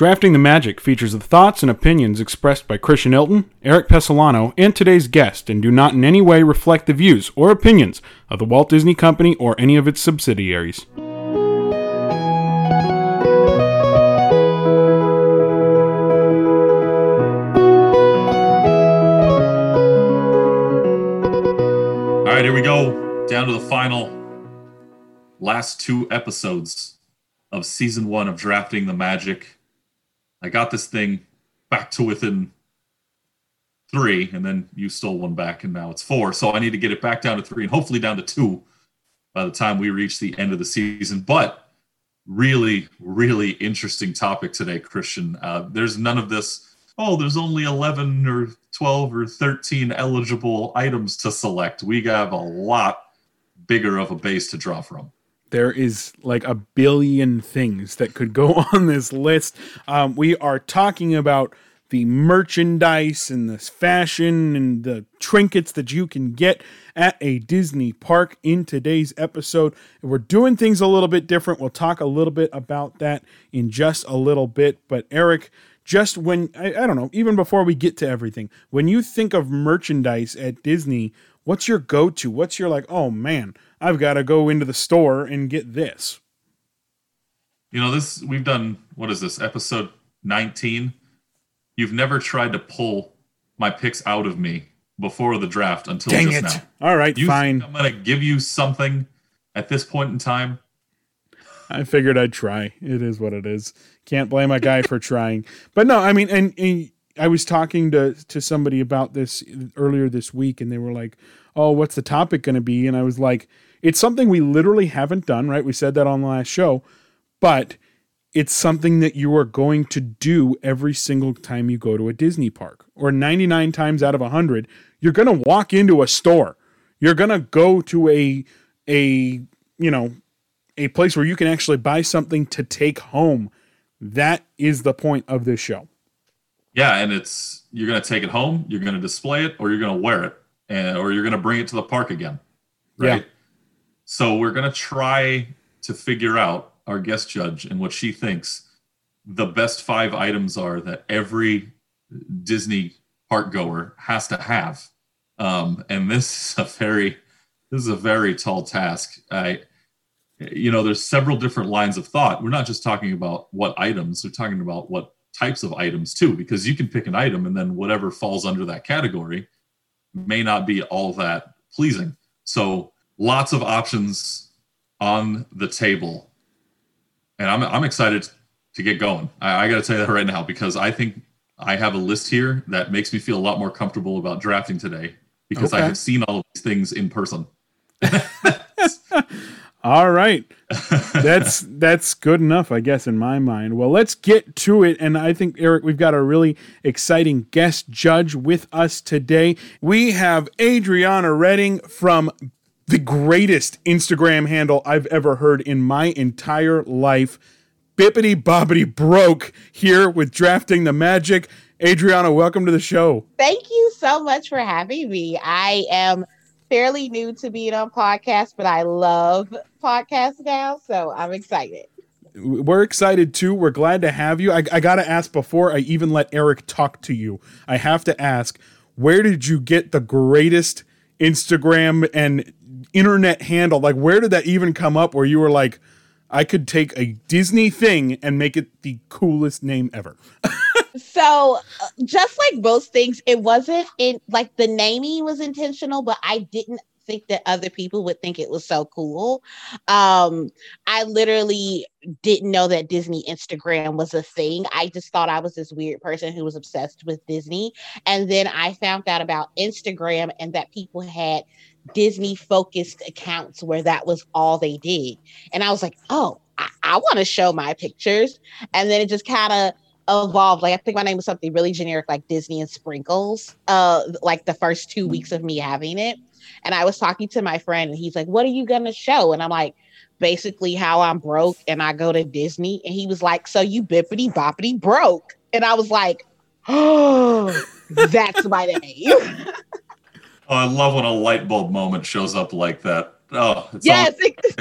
Drafting the Magic features the thoughts and opinions expressed by Christian Ilten, Erik Pessolano, and today's guest, and do not in any way reflect the views or opinions of the Walt Disney Company or any of its subsidiaries. All right, here we go. Down to the final last two episodes of season one of Drafting the Magic. I got this thing back to within three, and then you stole one back, and now it's four. So I need to get it back down to three and hopefully down to two by the time we reach the end of the season. But really, really interesting topic today, Christian. Uh, there's none of this, oh, there's only 11 or 12 or 13 eligible items to select. We have a lot bigger of a base to draw from there is like a billion things that could go on this list. Um, we are talking about the merchandise and the fashion and the trinkets that you can get at a Disney park in today's episode. We're doing things a little bit different. We'll talk a little bit about that in just a little bit. But Erik, just when I, I don't know, even before we get to everything, when you think of merchandise at Disney, what's your go to? What's your like, oh man, I've got to go into the store and get this. You know, this we've done what is this episode 19? You've never tried to pull my picks out of me before the draft until Dang just it. now. All right, you fine. I'm going to give you something at this point in time. I figured I'd try. It is what it is. Can't blame a guy for trying. But no, I mean, and, and I was talking to to somebody about this earlier this week, and they were like, "Oh, what's the topic going to be?" And I was like, it's something we literally haven't done, right? We said that on the last show, but it's something that you are going to do every single time you go to a Disney park. Or 99 times out of 100, you're going to walk into a store. You're going to go to a a, you know, a place where you can actually buy something to take home. That is the point of this show. Yeah, and it's you're going to take it home, you're going to display it, or you're going to wear it, and or you're going to bring it to the park again. Right? Yeah. So we're going to try to figure out our guest judge and what she thinks the best five items are that every Disney park goer has to have. Um, and this is a very this is a very tall task. I you know, there's several different lines of thought. We're not just talking about what items, we're talking about what types of items too, because you can pick an item and then whatever falls under that category may not be all that pleasing. So lots of options on the table. And I'm, I'm excited to get going. I, I got to tell you that right now because I think I have a list here that makes me feel a lot more comfortable about drafting today because okay. I have seen all of these things in person. all right. That's that's good enough, I guess, in my mind. Well, let's get to it. And I think, Erik, we've got a really exciting guest judge with us today. We have Adriana Redding from the greatest Instagram handle I've ever heard in my entire life. Bibbidi bobbidi broke here with drafting the magic. Adriana, welcome to the show. Thank you so much for having me. I am fairly new to being on podcasts, but I love podcasts now, so I'm excited. We're excited too. We're glad to have you. I, I got to ask before I even let Erik talk to you, I have to ask, where did you get the greatest Instagram and internet handle? Like, where did that even come up where you were like, I could take a Disney thing and make it the coolest name ever? so, uh, just like most things, it wasn't in like the naming was intentional, but I didn't think that other people would think it was so cool. Um, I literally didn't know that Disney Instagram was a thing. I just thought I was this weird person who was obsessed with Disney. And then I found out about Instagram and that people had Disney focused accounts where that was all they did. And I was like, oh, I, I want to show my pictures. And then it just kind of evolved. Like I think my name was something really generic, like Disney and Sprinkles. Uh, like the first two weeks of me having it, and I was talking to my friend, and he's like, "What are you gonna show?" And I'm like, basically how I'm broke, and I go to Disney. And he was like, "So you bibbidi bobbidi broke?" And I was like, "Oh, that's my name." Oh, I love when a light bulb moment shows up like that. Oh, it's yes. Always,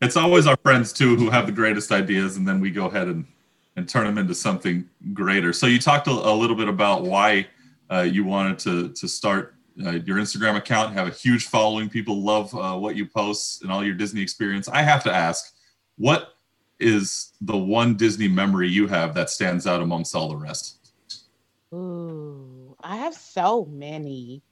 it's always our friends too who have the greatest ideas, and then we go ahead and and turn them into something greater. So you talked a, a little bit about why uh, you wanted to to start uh, your Instagram account, have a huge following. People love uh, what you post and all your Disney experience. I have to ask, what is the one Disney memory you have that stands out amongst all the rest? Ooh, I have so many.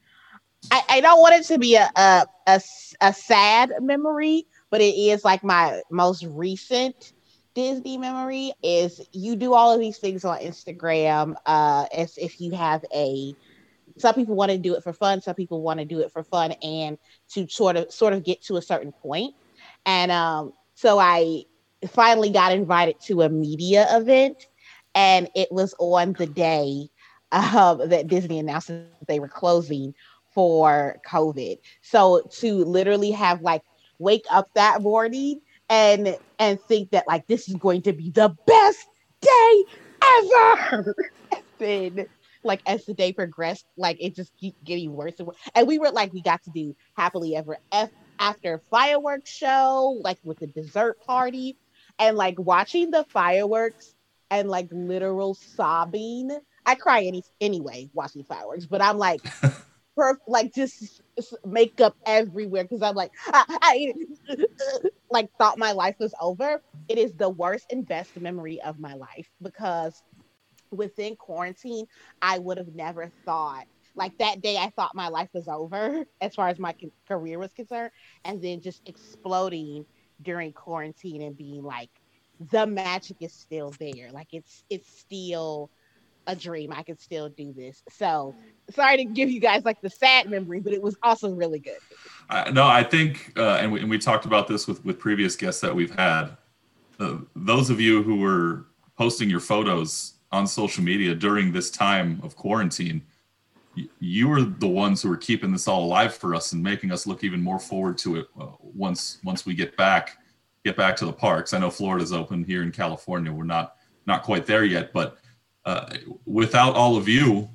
I, I don't want it to be a, a, a, a sad memory, but it is like my most recent Disney memory is you do all of these things on Instagram uh as if you have a some people want to do it for fun, some people want to do it for fun and to sort of sort of get to a certain point. And um so I finally got invited to a media event and it was on the day um, that Disney announced that they were closing for COVID. So to literally have like wake up that morning and and think that like this is going to be the best day ever. then like as the day progressed, like it just keep getting worse and worse. And we were like, we got to do happily ever F- after fireworks show, like with the dessert party, and like watching the fireworks and like literal sobbing. I cry any anyway watching fireworks, but I'm like perf- like just makeup everywhere because I'm like, ah, I, I like thought my life was over. It is the worst and best memory of my life because within quarantine, I would have never thought like that day I thought my life was over as far as my career was concerned, and then just exploding during quarantine and being like, the magic is still there. Like it's it's still a dream. I can still do this. So sorry to give you guys like the sad memory, but it was also really good. Uh, no, I think, uh, and, we, and we talked about this with, with previous guests that we've had. Uh, those of you who were posting your photos on social media during this time of quarantine, y- you were the ones who were keeping this all alive for us and making us look even more forward to it uh, once once we get back get back to the parks. I know Florida's open here in California. We're not not quite there yet, but uh, without all of you,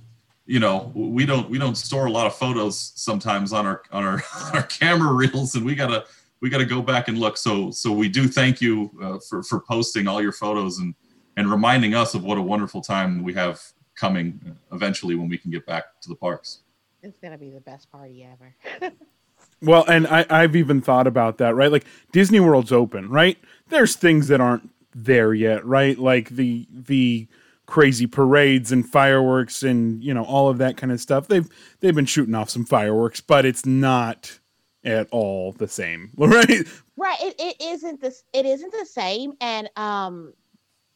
you know, we don't we don't store a lot of photos sometimes on our on our our camera reels, and we gotta we gotta go back and look. So so we do thank you uh, for for posting all your photos and and reminding us of what a wonderful time we have coming eventually when we can get back to the parks. It's gonna be the best party ever. well, and I, I've even thought about that, right? Like Disney World's open, right? There's things that aren't there yet, right? Like the the crazy parades and fireworks and you know all of that kind of stuff. They've they've been shooting off some fireworks, but it's not at all the same, right? Right. It, it isn't this. It isn't the same, and um,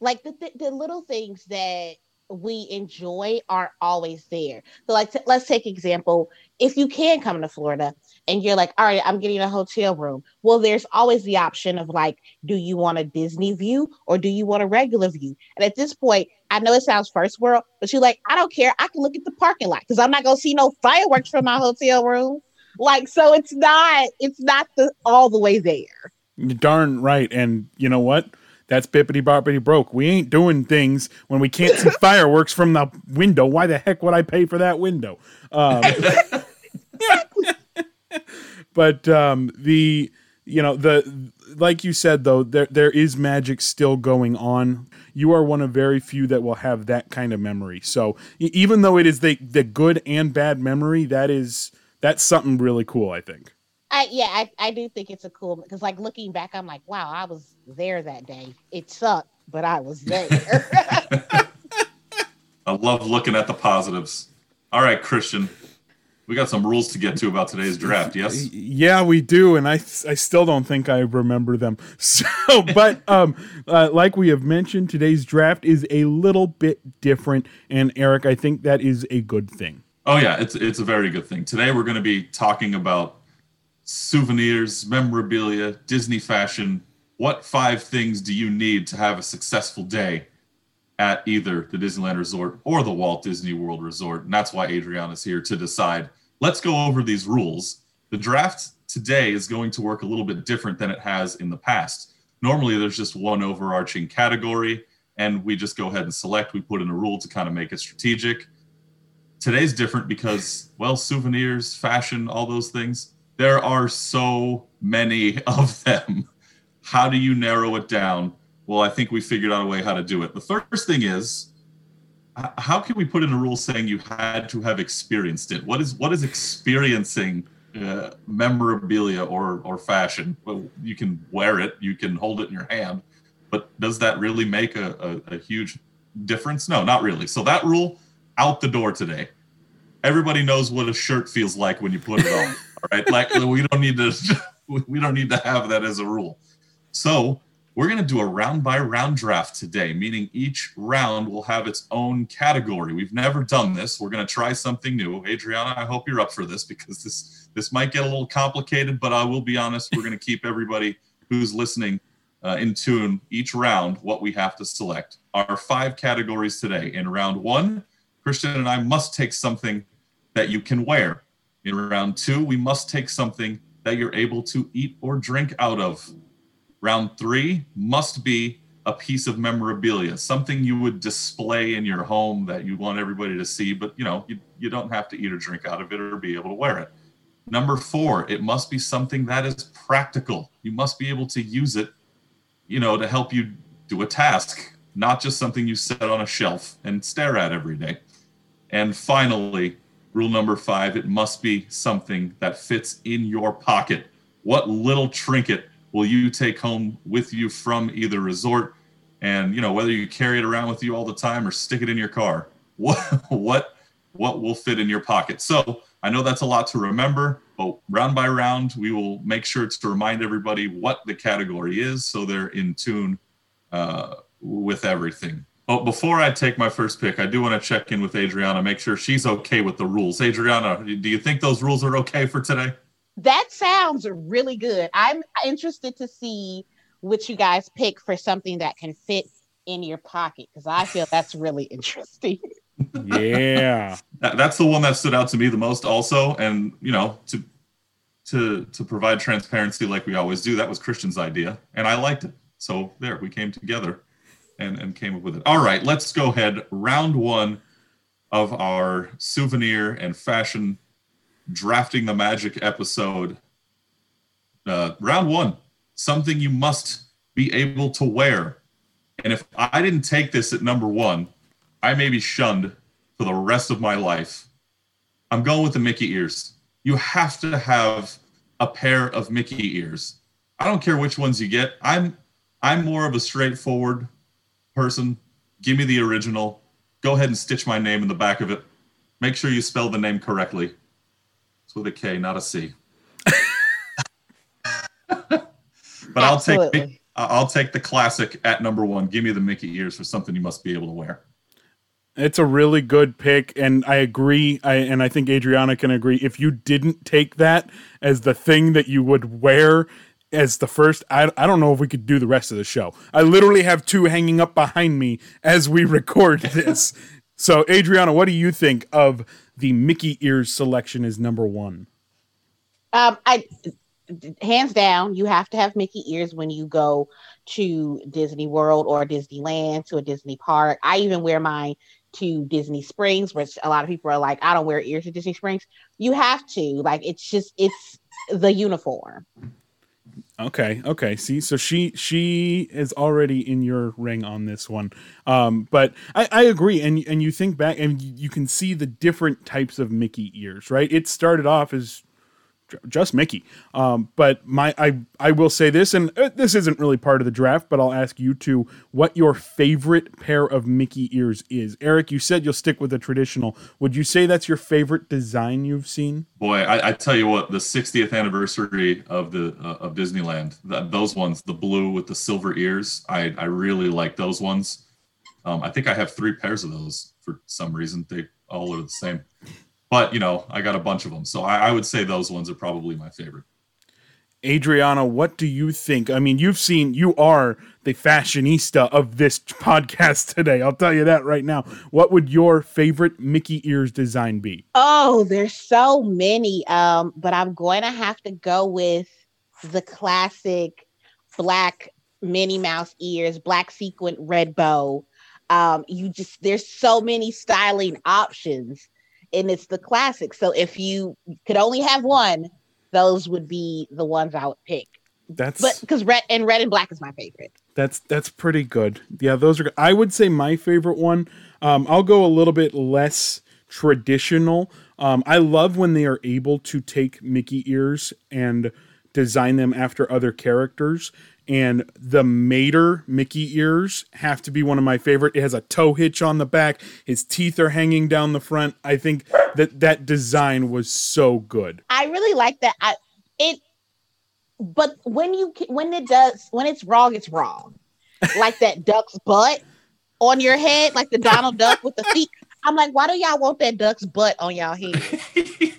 like the the, the little things that we enjoy are always there. So like t- let's take example, if you can come to Florida and you're like, all right, I'm getting a hotel room. Well, there's always the option of like, do you want a Disney view or do you want a regular view? And at this point, I know it sounds first world, but you're like, I don't care. I can look at the parking lot because I'm not gonna see no fireworks from my hotel room. Like, so it's not, it's not the all the way there. Darn right. And you know what? That's bibbidi bobbidi broke. We ain't doing things when we can't see fireworks from the window. Why the heck would I pay for that window? Um, but um, the you know the like you said though there there is magic still going on. You are one of very few that will have that kind of memory. So even though it is the the good and bad memory, that is that's something really cool. I think. I yeah, I, I do think it's a cool because like looking back, I'm like, wow, I was there that day. It sucked, but I was there. I love looking at the positives. All right, Christian, we got some rules to get to about today's draft. Yes. Yeah, we do, and I I still don't think I remember them. So, but um, uh, like we have mentioned, today's draft is a little bit different, and Erik, I think that is a good thing. Oh yeah, it's it's a very good thing. Today we're going to be talking about souvenirs, memorabilia, Disney fashion. What five things do you need to have a successful day at either the Disneyland Resort or the Walt Disney World Resort? And that's why Adriana is here to decide. Let's go over these rules. The draft today is going to work a little bit different than it has in the past. Normally, there's just one overarching category, and we just go ahead and select. We put in a rule to kind of make it strategic. Today's different because, well, souvenirs, fashion, all those things, there are so many of them. How do you narrow it down? Well, I think we figured out a way how to do it. The first thing is, how can we put in a rule saying you had to have experienced it? What is what is experiencing uh, memorabilia or or fashion? Well, you can wear it, you can hold it in your hand, but does that really make a, a, a huge difference? No, not really. So that rule out the door today. Everybody knows what a shirt feels like when you put it on. all right, like we don't need to we don't need to have that as a rule. So we're going to do a round by round draft today, meaning each round will have its own category. We've never done this. We're going to try something new. Adriana, I hope you're up for this because this this might get a little complicated, but I will be honest. We're going to keep everybody who's listening uh, in tune each round what we have to select. Our five categories today. In round one, Christian and I must take something that you can wear. In round two, we must take something that you're able to eat or drink out of. Round three must be a piece of memorabilia, something you would display in your home that you want everybody to see, but you know, you, you don't have to eat or drink out of it or be able to wear it. Number four, it must be something that is practical. You must be able to use it, you know, to help you do a task, not just something you set on a shelf and stare at every day. And finally, rule number five, it must be something that fits in your pocket. What little trinket will you take home with you from either resort? And you know whether you carry it around with you all the time or stick it in your car what what what will fit in your pocket? So i know that's a lot to remember but round by round we will make sure to remind everybody what the category is so they're in tune uh, with everything. Oh before i take my first pick i do want to check in with adriana make sure she's okay with the rules. Adriana do you think those rules are okay for today that sounds really good. I'm interested to see what you guys pick for something that can fit in your pocket because I feel that's really interesting. yeah, that, that's the one that stood out to me the most, also. And you know, to to to provide transparency like we always do, that was Christian's idea, and I liked it. So there, we came together and and came up with it. All right, let's go ahead. Round one of our souvenir and fashion drafting the magic episode. Uh, round one, something you must be able to wear. And if I didn't take this at number one, I may be shunned for the rest of my life. I'm going with the Mickey ears. You have to have a pair of Mickey ears. I don't care which ones you get. I'm I'm more of a straightforward person. Give me the original. Go ahead and stitch my name in the back of it. Make sure you spell the name correctly. It's with a K, not a C. but I'll take I'll take the classic at number one. Give me the Mickey ears for something you must be able to wear. It's a really good pick, and I agree. I and I think Adriana can agree. If you didn't take that as the thing that you would wear as the first, I, I don't know if we could do the rest of the show. I literally have two hanging up behind me as we record this. so, Adriana, what do you think of the Mickey ears selection is number one? Um, I hands down, you have to have Mickey ears when you go to Disney World or Disneyland to a Disney park. I even wear mine to Disney Springs, which a lot of people are like, I don't wear ears to Disney Springs. You have to. Like it's just it's the uniform. Okay, okay. See, so she she is already in your ring on this one. Um, but I, I agree, and and you think back, and you can see the different types of Mickey ears, right? It started off as just Mickey. Um, but my I I will say this, and uh, this isn't really part of the draft, but I'll ask you to what your favorite pair of Mickey ears is. Erik, you said you'll stick with the traditional. Would you say that's your favorite design you've seen? Boy, I, I tell you what, the 60th anniversary of the uh, of Disneyland, the, those ones, the blue with the silver ears, I I really like those ones. Um, I think I have three pairs of those for some reason. They all are the same but you know, I got a bunch of them, so I, I would say those ones are probably my favorite. Adriana, what do you think? I mean, you've seen, you are the fashionista of this podcast today. I'll tell you that right now. What would your favorite Mickey ears design be? Oh, there's so many. Um, but I'm going to have to go with the classic black Minnie Mouse ears, black sequin, red bow. Um, you just there's so many styling options and it's the classic. So if you could only have one, those would be the ones I would pick. That's but because red and red and black is my favorite. That's that's pretty good. Yeah, those are. I would say my favorite one. Um, I'll go a little bit less traditional. Um, I love when they are able to take Mickey ears and design them after other characters. And the Mater Mickey ears have to be one of my favorite. It has a tow hitch on the back. His teeth are hanging down the front. I think that that design was so good. I really like that. I it but when you when it does when it's wrong, it's wrong. Like that duck's butt on your head, like the Donald Duck with the feet. I'm like, why do y'all want that duck's butt on y'all head?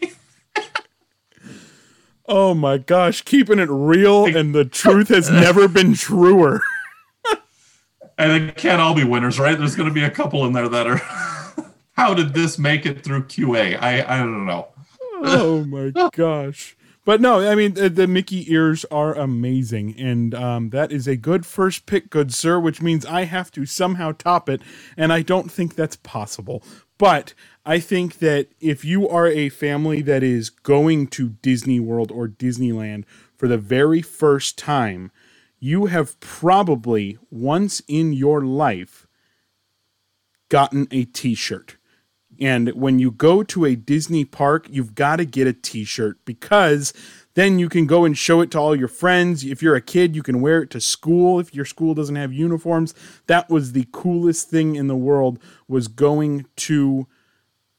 oh my gosh, keeping it real and the truth has never been truer. and it can't all be winners, right? There's going to be a couple in there that are. How did this make it through QA? I I don't know. oh my gosh. But no, I mean the, the, Mickey ears are amazing, and um, that is a good first pick, good sir. Which means I have to somehow top it, and I don't think that's possible. But I think that if you are a family that is going to Disney World or Disneyland for the very first time, you have probably once in your life gotten a T-shirt. And when you go to a Disney park, you've got to get a t shirt because then you can go and show it to all your friends. If you're a kid, you can wear it to school if your school doesn't have uniforms. That was the coolest thing in the world was going to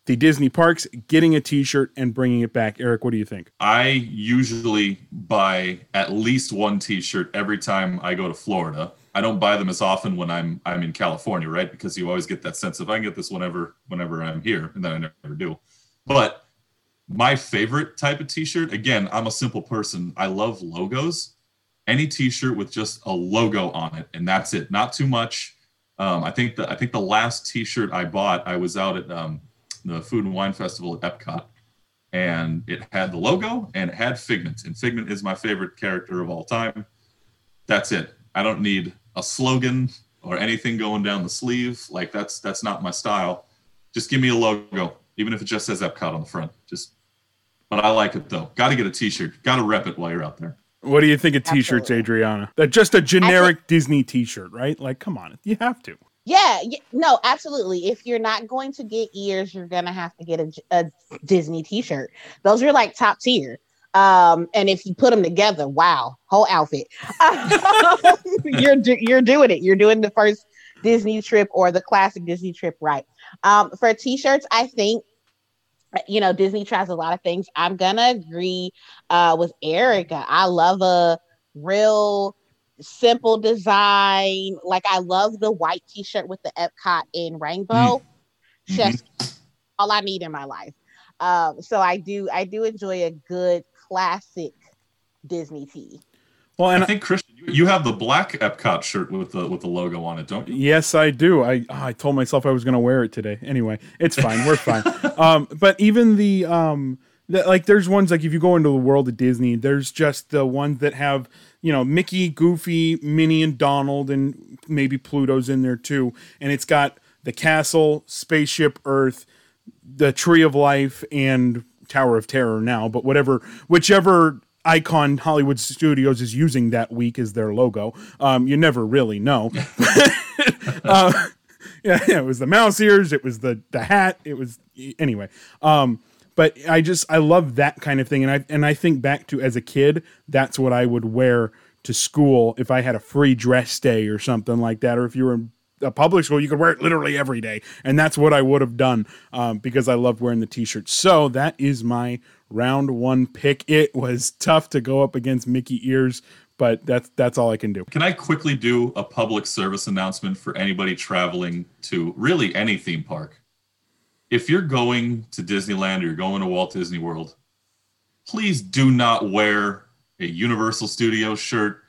the Disney parks, getting a t-shirt and bringing it back. Erik, what do you think? I usually buy at least one t-shirt every time I go to Florida. I don't buy them as often when I'm I'm in California, right? Because you always get that sense of I can get this whenever whenever I'm here, and then I never do. But my favorite type of t-shirt, again, I'm a simple person. I love logos. Any t-shirt with just a logo on it, and that's it. Not too much. Um, I think the I think the last t-shirt I bought, I was out at um, the Food and Wine Festival at Epcot, and it had the logo and it had Figment, and Figment is my favorite character of all time. That's it. I don't need a slogan or anything going down the sleeve. Like that's that's not my style. Just give me a logo, even if it just says Epcot on the front. Just, but I like it though. Got to get a T-shirt. Got to rep it while you're out there. What do you think of T-shirts, Absolutely. Adriana? That just a generic think, Disney T-shirt, right? Like, come on, you have to. Yeah, yeah, no, absolutely. If you're not going to get ears, you're gonna have to get a, a Disney T-shirt. Those are like top tier. Um, and if you put them together, wow, whole outfit. you're do, you're doing it. You're doing the first Disney trip or the classic Disney trip right. Um, for t-shirts, I think you know Disney tries a lot of things. I'm gonna agree uh, with Erica. I love a real simple design. Like I love the white t-shirt with the Epcot in rainbow. Mm-hmm. Just all I need in my life. Um, so I do I do enjoy a good classic Disney tee. Well, and I think Christian, you have the black Epcot shirt with the with the logo on it, don't you? Yes, I do. I I told myself I was going to wear it today. Anyway, it's fine. We're fine. Um, but even the um, the, like, there's ones like if you go into the world of Disney, there's just the ones that have you know Mickey, Goofy, Minnie, and Donald, and maybe Pluto's in there too, and it's got the castle, spaceship, Earth, the Tree of Life, and Tower of Terror now, but whatever, whichever icon Hollywood Studios is using that week as their logo. Um, you never really know. uh, yeah, yeah, it was the mouse ears, it was the the hat, it was anyway. Um, but I just I love that kind of thing, and I and I think back to as a kid, that's what I would wear to school if I had a free dress day or something like that, or if you were in a public school, you could wear it literally every day, and that's what I would have done um, because I loved wearing the t-shirt. So that is my round one pick. It was tough to go up against Mickey ears, but that's that's all I can do. Can I quickly do a public service announcement for anybody traveling to really any theme park? If you're going to Disneyland or you're going to Walt Disney World, please do not wear a Universal Studios shirt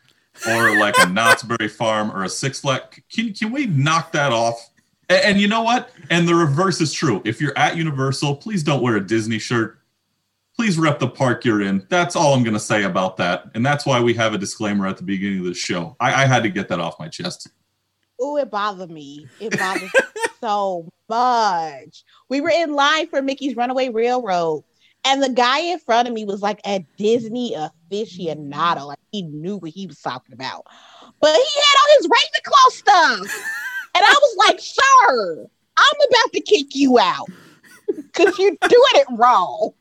or like a Knott's Berry Farm or a Six Flag. Can can we knock that off? And, and, you know what? And the reverse is true. If you're at Universal, please don't wear a Disney shirt. Please rep the park you're in. That's all I'm going to say about that. And that's why we have a disclaimer at the beginning of the show. I, I had to get that off my chest. Oh, it bothered me. It bothered me so much. We were in line for Mickey's Runaway Railroad and the guy in front of me was like a Disney aficionado. Like he knew what he was talking about. but he had on his Ravenclaw stuff. And I was like, sir, I'm about to kick you out because you're doing it wrong.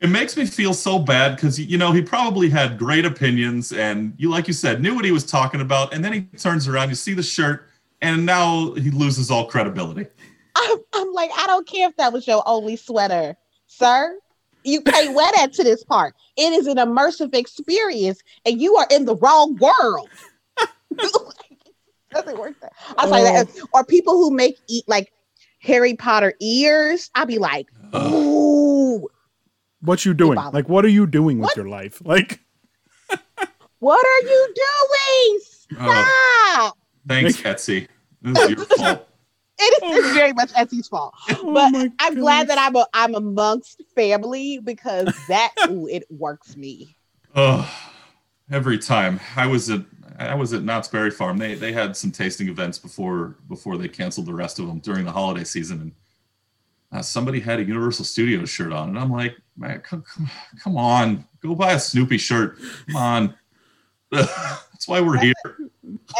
It makes me feel so bad because you know he probably had great opinions and you, like you said, knew what he was talking about, and then he turns around, you see the shirt, and now he loses all credibility. I'm, I'm like, I don't care if that was your only sweater, sir. You can't wear that to this park. It is an immersive experience, and you are in the wrong world. doesn't work that. I was like. Oh. Or people who make eat like Harry Potter ears. I'd be like, ooh. What you doing? Like, what are you doing with what? your life? Like, what are you doing? Stop. thanks, Etsy. This is your fault. It is oh very much Etsy's fault, oh but oh I'm glad that I'm a, I'm amongst family because that ooh, it works me. Oh, every time I was at I was at Knott's Berry Farm. They they had some tasting events before before they canceled the rest of them during the holiday season, and uh, somebody had a Universal Studios shirt on, and I'm like, man, come, come, come on, go buy a Snoopy shirt. Come on, that's why we're here.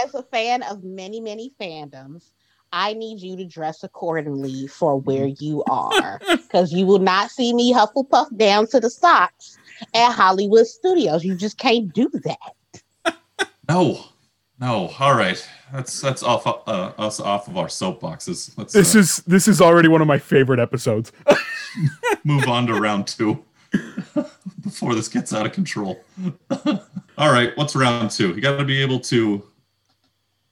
As a fan of many many fandoms, I need you to dress accordingly for where mm-hmm. you are, because you will not see me Hufflepuff down to the socks at Hollywood Studios. You just can't do that. No, no. All right, that's that's off uh, us off of our soapboxes. Let's, this uh, is this is already one of my favorite episodes. move on to round two before this gets out of control. All right, what's round two? You got to be able to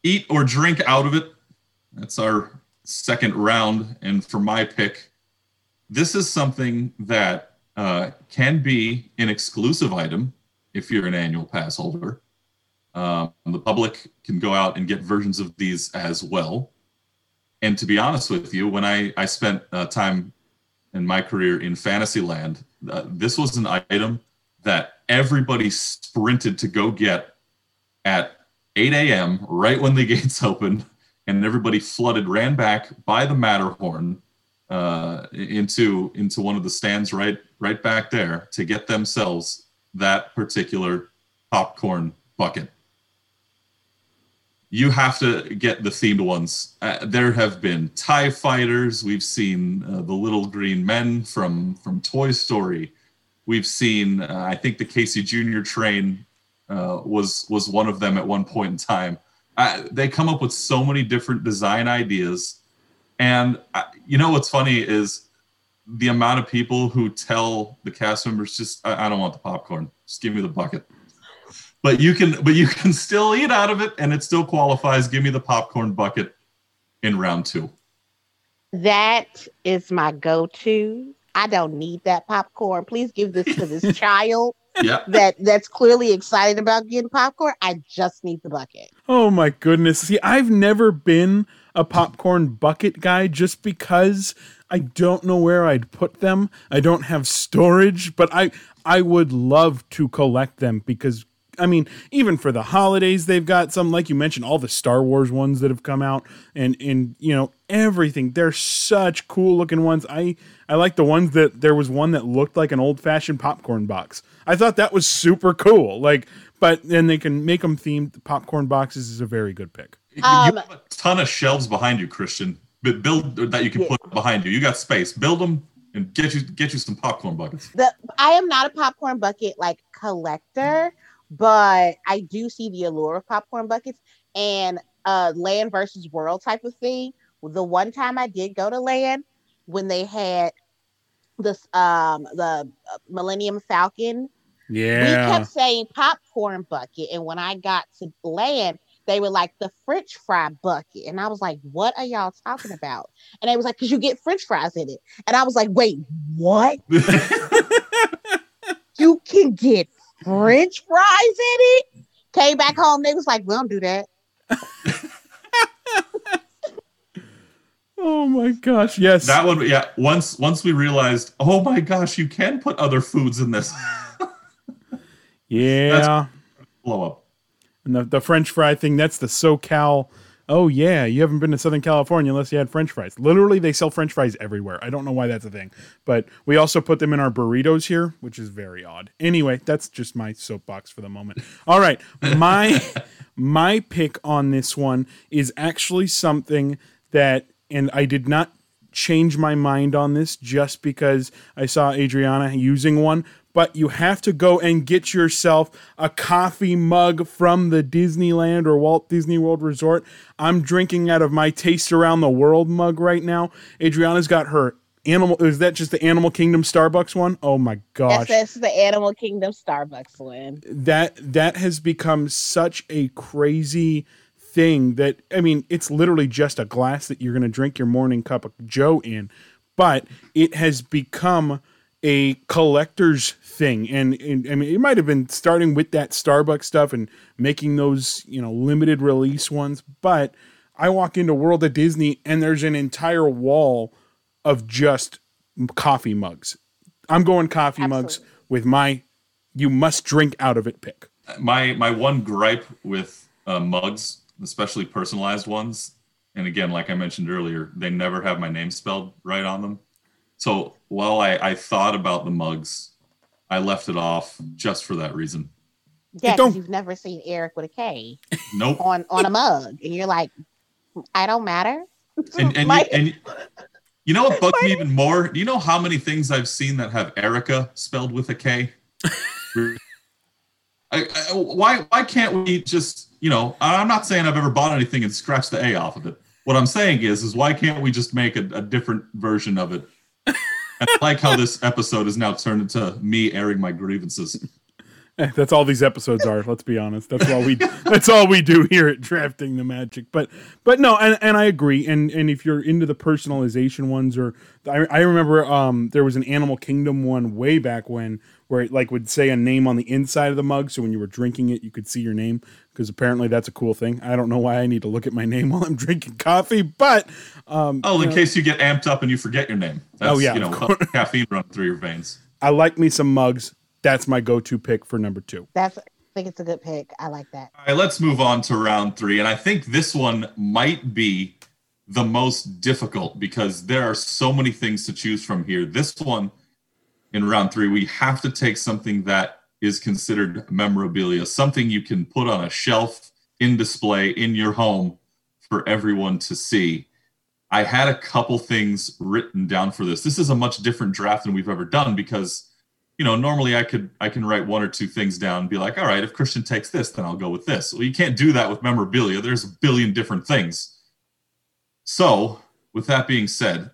eat or drink out of it. That's our second round, and for my pick, this is something that uh, can be an exclusive item if you're an annual pass holder. Um, the public can go out and get versions of these as well. And to be honest with you, when I, I spent uh, time in my career in Fantasyland, uh, this was an item that everybody sprinted to go get at 8 a.m., right when the gates opened, and everybody flooded, ran back by the Matterhorn uh, into into one of the stands right right back there to get themselves that particular popcorn bucket you have to get the themed ones. Uh, there have been Tie Fighters. We've seen uh, the Little Green Men from from Toy Story. We've seen, uh, I think, the Casey Jr. train uh, was was one of them at one point in time. they come up with so many different design ideas, and uh, you know what's funny is the amount of people who tell the cast members, "Just I, I don't want the popcorn. Just give me the bucket." But you can but you can still eat out of it and it still qualifies. Give me the popcorn bucket in round two. That is my go-to. I don't need that popcorn. Please give this to this child yeah. that that's clearly excited about getting popcorn. I just need the bucket. Oh my goodness. See i've never been a popcorn bucket guy just because I don't know where I'd put them. I don't have storage, but I I would love to collect them because I mean, even for the holidays, they've got some, like you mentioned, all the Star Wars ones that have come out, and and you know everything. They're such cool looking ones. I I like the ones that there was one that looked like an old fashioned popcorn box. I thought that was super cool. Like, but then they can make them themed. Popcorn boxes is a very good pick. Um, you have a ton of shelves behind you, Christian. But build that you can yeah. put behind you. You got space. Build them and get you get you some popcorn buckets. The I am not a popcorn bucket like collector but I do see the allure of popcorn buckets and uh land versus world type of thing. The one time I did go to land when they had this um the uh, Millennium Falcon. Yeah. We kept saying popcorn bucket and when I got to land they were like the French fry bucket. And I was like, what are y'all talking about? And they was like, because you get French fries in it. And I was like, wait, what? you can get French fries in it. Came back home, they was like, "We don't do that." oh my gosh! Yes, that one. Yeah, once once we realized, oh my gosh, you can put other foods in this. yeah, blow up. And the the French fry thing. That's the SoCal oh yeah, you haven't been to Southern California unless you had French fries. Literally, they sell French fries everywhere. I don't know why that's a thing, but we also put them in our burritos here, which is very odd. Anyway, that's just my soapbox for the moment. All right, my My pick on this one is actually something that, and I did not change my mind on this just because I saw Adriana using one, but you have to go and get yourself a coffee mug from the Disneyland or Walt Disney World Resort. I'm drinking out of my Taste Around the World mug right now. Adriana's got her animal is that just the Animal Kingdom Starbucks one? Oh my gosh. Yes, that's the Animal Kingdom Starbucks one. That that has become such a crazy thing that I mean, it's literally just a glass that you're going to drink your morning cup of joe in, but it has become a collector's thing. And, and, i mean it might have been starting with that starbucks stuff and making those you know limited release ones but i walk into world of disney and there's an entire wall of just coffee mugs. I'm going coffee Absolutely. mugs with my you must drink out of it pick. My my one gripe with uh, mugs especially personalized ones and again like i mentioned earlier they never have my name spelled right on them so while I, I thought about the mugs, I left it off just for that reason. Yeah, because you've never seen Erik with a K. Nope. on on a mug, and you're like, I don't matter. And and, My- you, and you know what bugs me even more? Do you know how many things I've seen that have Erica spelled with a K? I, I, why why can't we just you know? I'm not saying I've ever bought anything and scratched the A off of it. What I'm saying is is why can't we just make a, a different version of it I like how this episode is now turned into me airing my grievances. That's all these episodes are. Let's be honest. That's all we. that's all we do here at drafting the magic. But but no, and, and I agree. And and if you're into the personalization ones, or I, I remember um there was an Animal Kingdom one way back when where it like would say a name on the inside of the mug, so when you were drinking it, you could see your name because apparently that's a cool thing. I don't know why I need to look at my name while I'm drinking coffee, but um, oh, in know, case you get amped up and you forget your name. That's, oh yeah, you know, caffeine run through your veins. I like me some mugs. That's my go-to pick for number two. That's I think it's a good pick. I like that. All right, let's move on to round three, and I think this one might be the most difficult because there are so many things to choose from here. This one in round three, we have to take something that is considered memorabilia, something you can put on a shelf in display in your home for everyone to see. I had a couple things written down for this. This is a much different draft than we've ever done because you know normally i could i can write one or two things down and be like all right if christian takes this then i'll go with this well you can't do that with memorabilia there's a billion different things so with that being said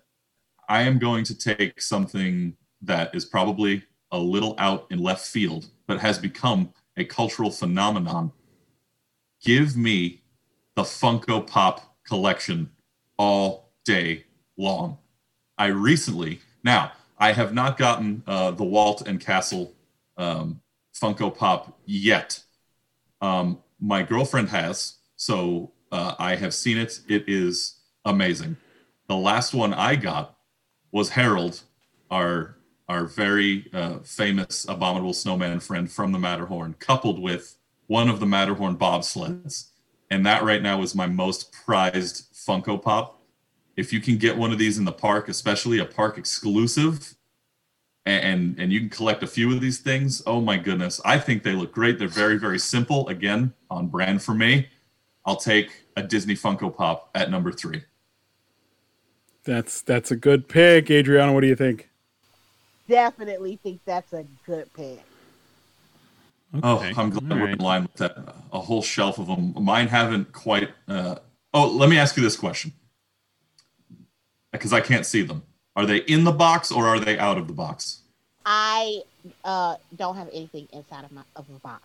i am going to take something that is probably a little out in left field, but has become a cultural phenomenon. Give me the Funko Pop collection all day long. I recently, now, I have not gotten uh, the Walt and Castle um, Funko Pop yet. Um, my girlfriend has, so uh, I have seen it. It is amazing. The last one I got was Harold, our our very uh, famous abominable snowman friend from the Matterhorn, coupled with one of the Matterhorn bobsleds. And that right now is my most prized Funko Pop. If you can get one of these in the park, especially a park exclusive, and and you can collect a few of these things, oh my goodness, I think they look great. They're very very simple. Again, on brand for me. I'll take a Disney Funko Pop at number three. That's that's a good pick, Adriana. What do you think? Definitely think that's a good pick. Oh, I'm glad All we're right. in line with that. A whole shelf of them. Mine haven't quite. Uh... Oh, let me ask you this question because I can't see them. Are they in the box or are they out of the box? I uh, don't have anything inside of my of the box.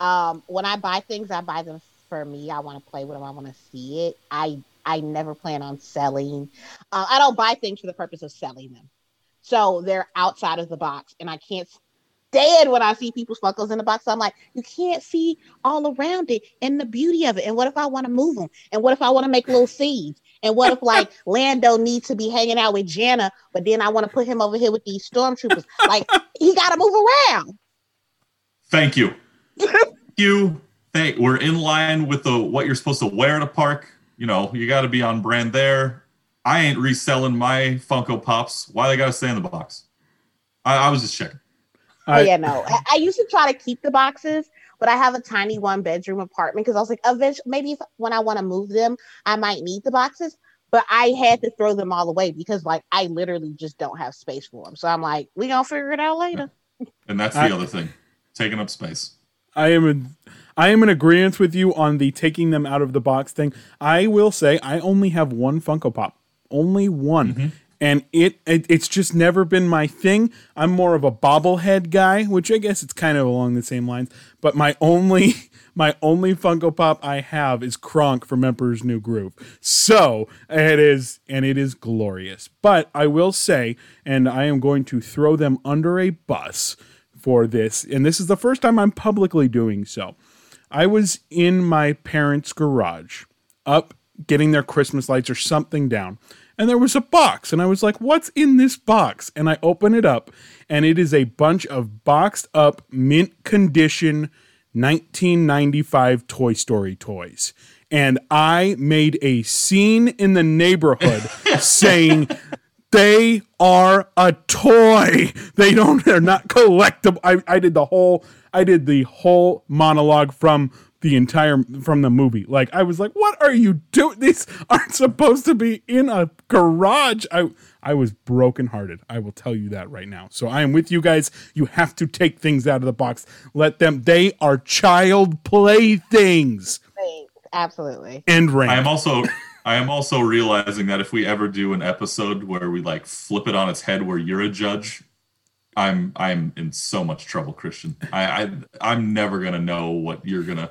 Um, when I buy things, I buy them for me. I want to play with them. I want to see it. I I never plan on selling. Uh, I don't buy things for the purpose of selling them. So they're outside of the box, and I can't stand when I see people's Funkos in the box. I'm like, you can't see all around it and the beauty of it. And what if I want to move them? And what if I want to make little scenes? And what if like Lando needs to be hanging out with Jannah, but then I want to put him over here with these stormtroopers? Like he got to move around. Thank you. Thank you. Thank. We're in line with the what you're supposed to wear at a park. You know, you got to be on brand there. I ain't reselling my Funko Pops. Why they gotta stay in the box? I, I was just checking. I, oh, yeah, no. I, I, used to try to keep the boxes, but I have a tiny one bedroom apartment because I was like, eventually, maybe if, when I want to move them, I might need the boxes. But I had to throw them all away because, like, I literally just don't have space for them. So I'm like, we gonna figure it out later. And that's the I, other thing, taking up space. I am in, I am in agreement with you on the taking them out of the box thing. I will say I only have one Funko Pop, only one, mm-hmm and it, it, it's just never been my thing. I'm more of a bobblehead guy, which I guess it's kind of along the same lines. But my only my only Funko Pop I have is Kronk from Emperor's New Groove. So it is, and it is glorious. But I will say, and I am going to throw them under a bus for this, and this is the first time I'm publicly doing so. I was in my parents' garage, up getting their Christmas lights or something down and there was a box and i was like what's in this box? And i open it up and it is a bunch of boxed up mint condition 1995 toy story toys. And i made a scene in the neighborhood saying they are a toy. They don't they're not collectible. I, I did the whole i did the whole monologue from the entire from the movie. Like I was like, "What are you doing? These aren't supposed to be in a garage." I I was brokenhearted. I will tell you that right now. So I am with you guys. You have to take things out of the box. Let them. They are child playthings. Absolutely. End rank. I am also. I am also realizing that if we ever do an episode where we like flip it on its head, where you're a judge, I'm I'm in so much trouble, Christian. I, I I'm never gonna know what you're gonna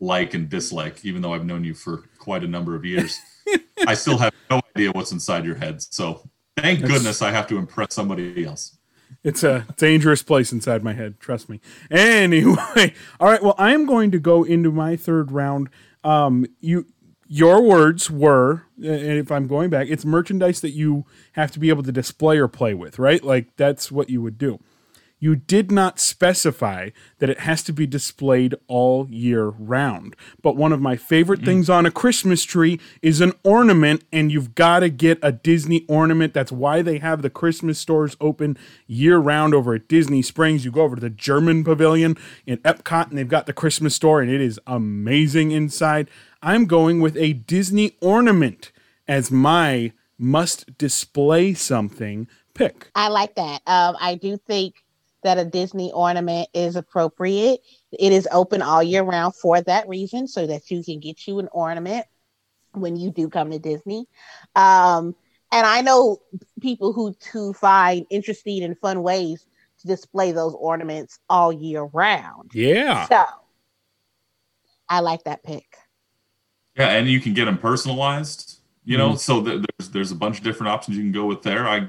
like and dislike, even though I've known you for quite a number of years. I still have no idea what's inside your head. So thank goodness I have to impress somebody else. It's a dangerous place inside my head. Trust me. Anyway, all right. Well, I am going to go into my third round. Um, you, your words were, and if I'm going back, it's merchandise that you have to be able to display or play with, right? Like that's what you would do you did not specify that it has to be displayed all year round. But one of my favorite mm. things on a Christmas tree is an ornament, and you've got to get a Disney ornament. That's why they have the Christmas stores open year round over at Disney Springs. You go over to the German pavilion in Epcot, and they've got the Christmas store, and it is amazing inside. I'm going with a Disney ornament as my must display something pick. I like that. Um, I do think that a Disney ornament is appropriate. It is open all year round for that reason, so that you can get you an ornament when you do come to Disney. Um, and I know people who to find interesting and fun ways to display those ornaments all year round. Yeah. So I like that pick. Yeah, and you can get them personalized. You know, mm so th- there's there's a bunch of different options you can go with there. I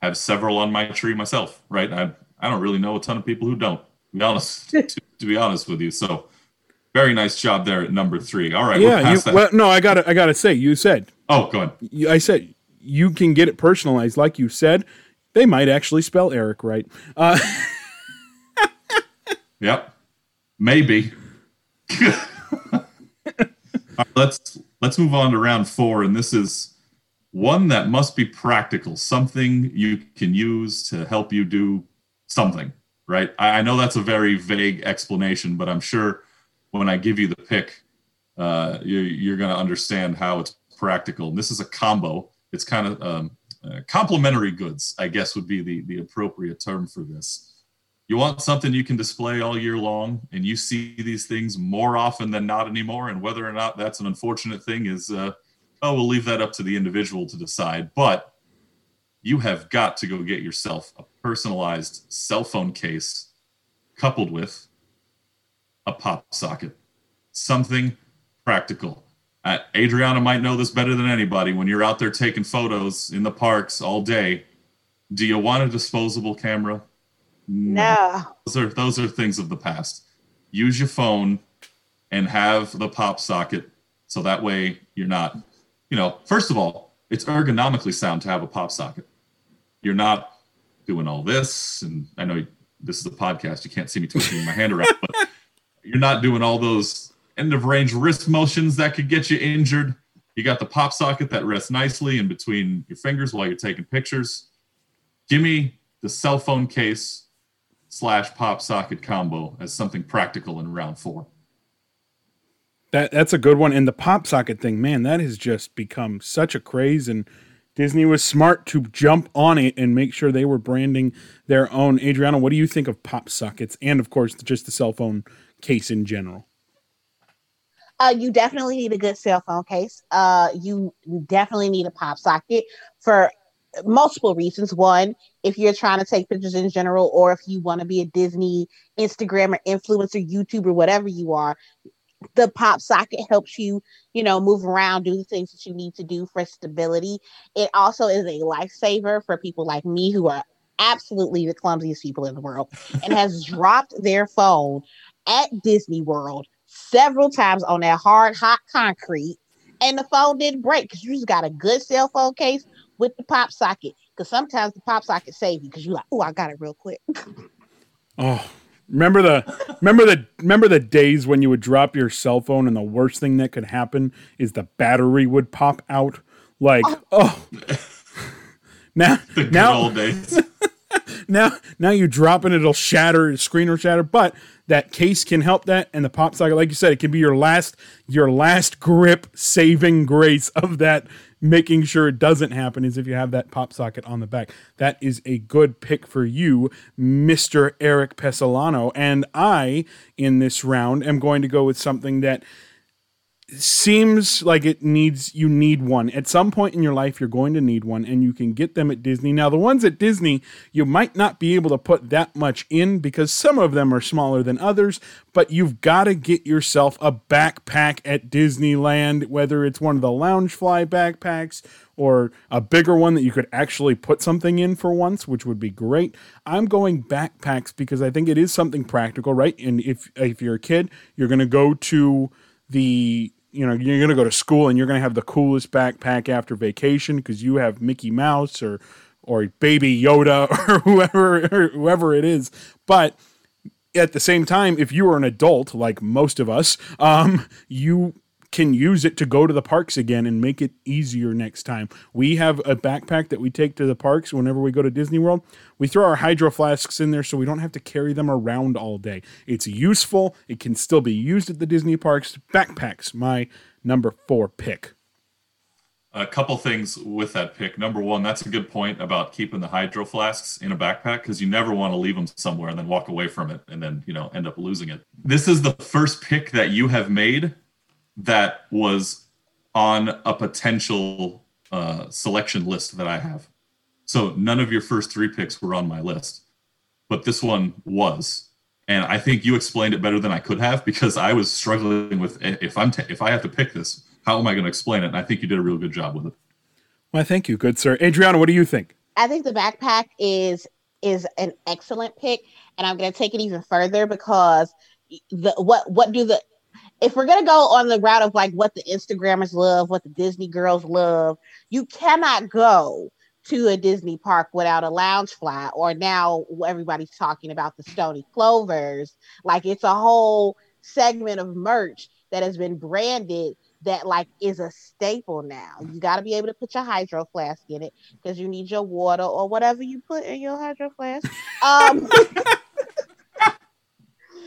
have several on my tree myself. Right, I I don't really know a ton of people who don't. To be honest, to, to, be honest with you, so very nice job there at number three. All right, yeah. You, well, no, I got to I got to say, you said. Oh, go ahead. I said you can get it personalized, like you said. They might actually spell Erik right. Uh, yep, maybe. let's let's move on to round four, and this is one that must be practical, something you can use to help you do something, right? I, I know that's a very vague explanation, but I'm sure when I give you the pick, uh, you, you're going to understand how it's practical. And this is a combo. It's kind of um, uh, complementary goods, I guess would be the, the appropriate term for this. You want something you can display all year long, and you see these things more often than not anymore. And whether or not that's an unfortunate thing is, uh, oh, we'll leave that up to the individual to decide. But you have got to go get yourself a personalized cell phone case coupled with a pop socket, something practical. Uh, Adriana might know this better than anybody. When you're out there taking photos in the parks all day, do you want a disposable camera? No. Those are those are things of the past. Use your phone and have the pop socket so that way you're not, you know, first of all, it's ergonomically sound to have a pop socket you're not doing all this. And I know this is a podcast, you can't see me twisting my hand around, but you're not doing all those end of range wrist motions that could get you injured. You got the pop socket that rests nicely in between your fingers while you're taking pictures. Give me the cell phone case slash pop socket combo as something practical in round four. That that's a good one. And the pop socket thing, man, that has just become such a craze. And Disney was smart to jump on it and make sure they were branding their own. Adriana, what do you think of pop sockets and, of course, just the cell phone case in general? Uh, you definitely need a good cell phone case. Uh, you definitely need a pop socket for multiple reasons. One, if you're trying to take pictures in general, or if you want to be a Disney Instagrammer, influencer, YouTuber, whatever you are, the pop socket helps you, you know, move around, do the things that you need to do for stability. It also is a lifesaver for people like me who are absolutely the clumsiest people in the world and has dropped their phone at Disney World several times on that hard, hot concrete. And the phone didn't break because you just got a good cell phone case with the pop socket. Because sometimes the pop socket saves you because you're like, oh, I got it real quick. oh, Remember the remember the remember the days when you would drop your cell phone and the worst thing that could happen is the battery would pop out. Like, oh, oh. now the now old days. Now now you drop it, it'll shatter, screen will shatter, but that case can help that and the pop socket like you said it can be your last your last grip saving grace of that making sure it doesn't happen is if you have that pop socket on the back. That is a good pick for you, Mr. Erik Pessolano. And I, in this round, am going to go with something that seems like it needs you need one. At some point in your life you're going to need one and you can get them at disney. Now the ones at disney you might not be able to put that much in because some of them are smaller than others but you've got to get yourself a backpack at disneyland whether it's one of the Loungefly backpacks or a bigger one that you could actually put something in for once which would be great. I'm going backpacks because i think it is something practical right? And if if you're a kid you're going to go to the you know you're going to go to school and you're going to have the coolest backpack after vacation because you have Mickey Mouse or or Baby Yoda or whoever or whoever it is. But at the same time, if you are an adult like most of us, um, you can use it to go to the parks again and make it easier next time. We have a backpack that we take to the parks whenever we go to Disney World. We throw our hydro flasks in there so we don't have to carry them around all day. It's useful, it can still be used at the Disney parks. Backpacks, my number four pick. A couple things with that pick. Number one, that's a good point about keeping the hydro flasks in a backpack because you never want to leave them somewhere and then walk away from it and then, you know, end up losing it. This is the first pick that you have made that was on a potential uh, selection list that I have. So none of your first three picks were on my list, but this one was. And I think you explained it better than I could have because I was struggling with if I'm t- if I have to pick this, how am I going to explain it? And I think you did a real good job with it. Well, thank you, good sir. Adriana, what do you think? I think the backpack is is an excellent pick, and I'm going to take it even further because the what what do the if we're gonna go on the route of like what the Instagrammers love, what the Disney girls love, you cannot go to a Disney park without a Loungefly, or now everybody's talking about the Stoney Clovers. Like it's a whole segment of merch that has been branded that like is a staple now. You got to be able to put your hydro flask in it because you need your water or whatever you put in your hydro flask. Um,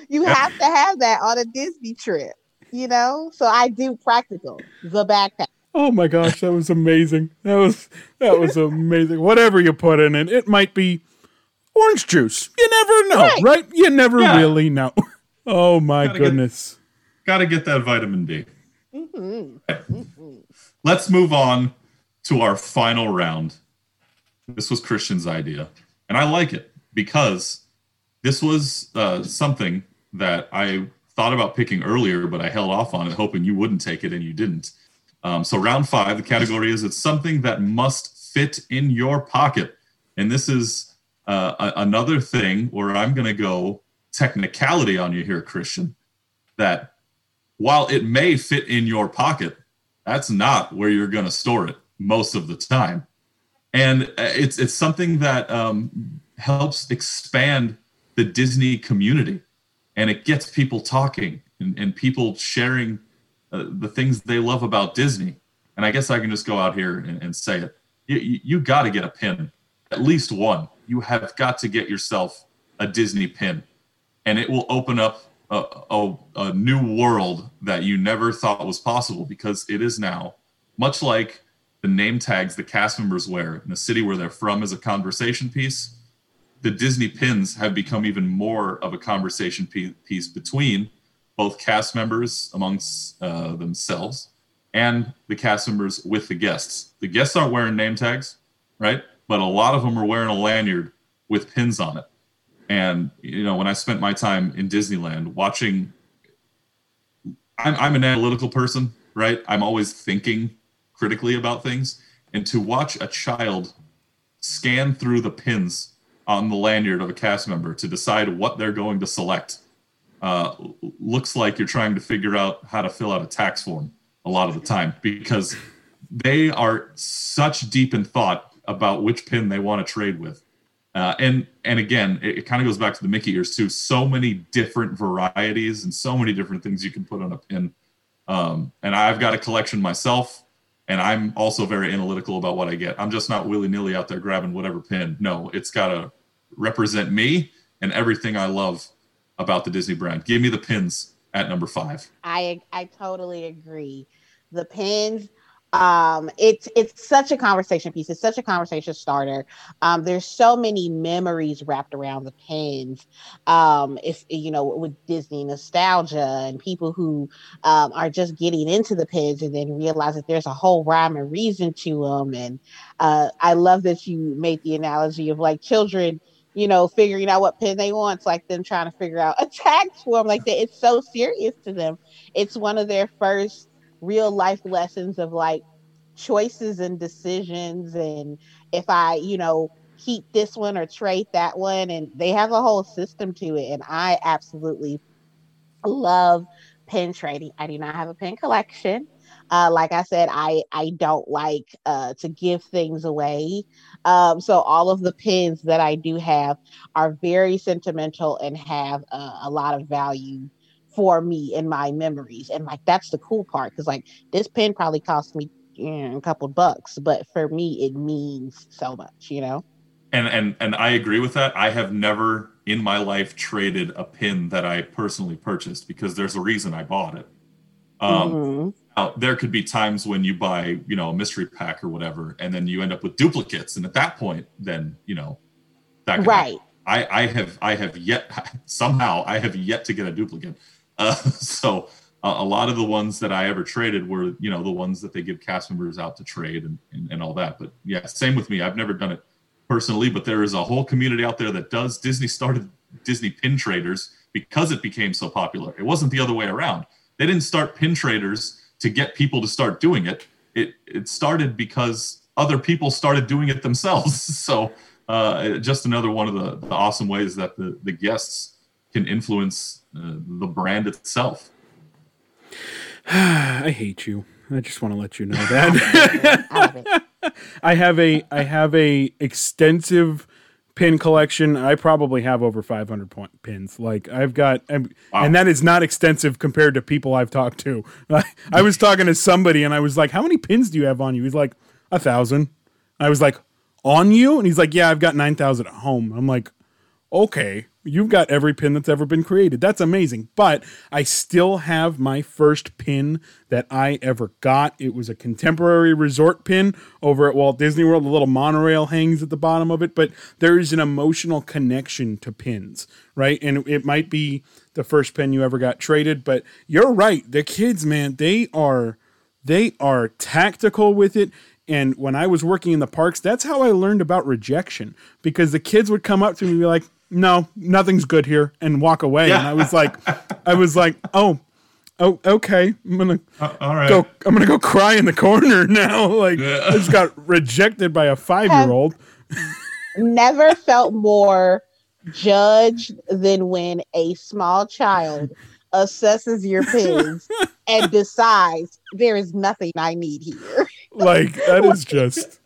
you have to have that on a Disney trip you know. So I do practical the backpack. Oh my gosh, that was amazing. That was that was amazing. Whatever you put in it, it might be orange juice. You never know, right? right? You never yeah. really know. Oh my gotta goodness. Get, gotta get that vitamin D. Mm-hmm. Mm-hmm. Let's move on to our final round. This was Christian's idea, and I like it because this was uh, something that I thought about picking earlier, but I held off on it, hoping you wouldn't take it, and you didn't. Um, so round five, the category is it's something that must fit in your pocket, and this is uh, a- another thing where I'm going to go technicality on you here, Christian. That while it may fit in your pocket, that's not where you're going to store it most of the time, and uh, it's it's something that um, helps expand the Disney community and it gets people talking and, and people sharing uh, the things they love about Disney. And I guess I can just go out here and, and say it. You, you, got to get a pin, at least one. You have got to get yourself a Disney pin, and it will open up a, a, a new world that you never thought was possible because it is now, much like the name tags the cast members wear in the city where they're from is a conversation piece. The Disney pins have become even more of a conversation piece between both cast members amongst uh, themselves and the cast members with the guests. The guests aren't wearing name tags, right? But a lot of them are wearing a lanyard with pins on it. And you know, when I spent my time in Disneyland watching, I'm, I'm an analytical person, right? I'm always thinking critically about things, and to watch a child scan through the pins on the lanyard of a cast member to decide what they're going to select uh, looks like you're trying to figure out how to fill out a tax form a lot of the time because they are such deep in thought about which pin they want to trade with. Uh, and and again, it, it kind of goes back to the Mickey ears too. So many different varieties and so many different things you can put on a pin. Um, and I've got a collection myself, and I'm also very analytical about what I get. I'm just not willy nilly out there grabbing whatever pin. No, it's got to represent me and everything I love about the Disney brand. Give me the pins at number five. I I totally agree. The pins um it's it's such a conversation piece it's such a conversation starter um there's so many memories wrapped around the pins um if you know with disney nostalgia and people who um are just getting into the pins and then realize that there's a whole rhyme and reason to them and uh i love that you made the analogy of like children you know, figuring out what pin they want. It's like them trying to figure out a tax form like that. It's so serious to them. It's one of their first real life lessons of like choices and decisions. And if I, you know, keep this one or trade that one, and they have a whole system to it. And I absolutely love pin trading. I do not have a pin collection. Uh, like I said, I I don't like uh, to give things away. Um, so all of the pins that I do have are very sentimental and have uh, a lot of value for me in my memories. And like that's the cool part because like this pin probably cost me you know, a couple bucks, but for me it means so much, you know. And and and I agree with that. I have never in my life traded a pin that I personally purchased because there's a reason I bought it. Um, mm-hmm. Now, there could be times when you buy, you know, a mystery pack or whatever, and then you end up with duplicates, and at that point, then you know, that right. I I have I have yet somehow I have yet to get a duplicate. Uh, so uh, a lot of the ones that I ever traded were, you know, the ones that they give cast members out to trade and, and, and all that. But yeah, same with me. I've never done it personally, but there is a whole community out there that does. Disney started Disney pin traders because it became so popular. It wasn't the other way around. They didn't start pin traders to get people to start doing it. It it started because other people started doing it themselves. So uh, just another one of the, the awesome ways that the, the guests can influence uh, the brand itself. I hate you. I just want to let you know that. I have a I have a extensive pin collection. I probably have over 500 point pins. Like I've got, and, wow. and that is not extensive compared to people I've talked to. I, I was talking to somebody and I was like, "How many pins do you have on you?" He's like, "A thousand. I was like, "On you?" And he's like, "Yeah, I've got nine thousand at home." I'm like, "Okay." You've got every pin that's ever been created. That's amazing. But I still have my first pin that I ever got. It was a contemporary resort pin over at Walt Disney World. The little monorail hangs at the bottom of it, but there is an emotional connection to pins, right? And it might be the first pin you ever got traded, but you're right. The kids, man, they are they are tactical with it and when I was working in the parks, that's how I learned about rejection because the kids would come up to me and be like, no, nothing's good here, and walk away. Yeah. And I was like, I was like, oh, oh, okay. I'm gonna uh, all right. go. I'm gonna go cry in the corner now. Like yeah. I just got rejected by a five year old. never felt more judged than when a small child assesses your pins and decides there is nothing I need here. Like that is just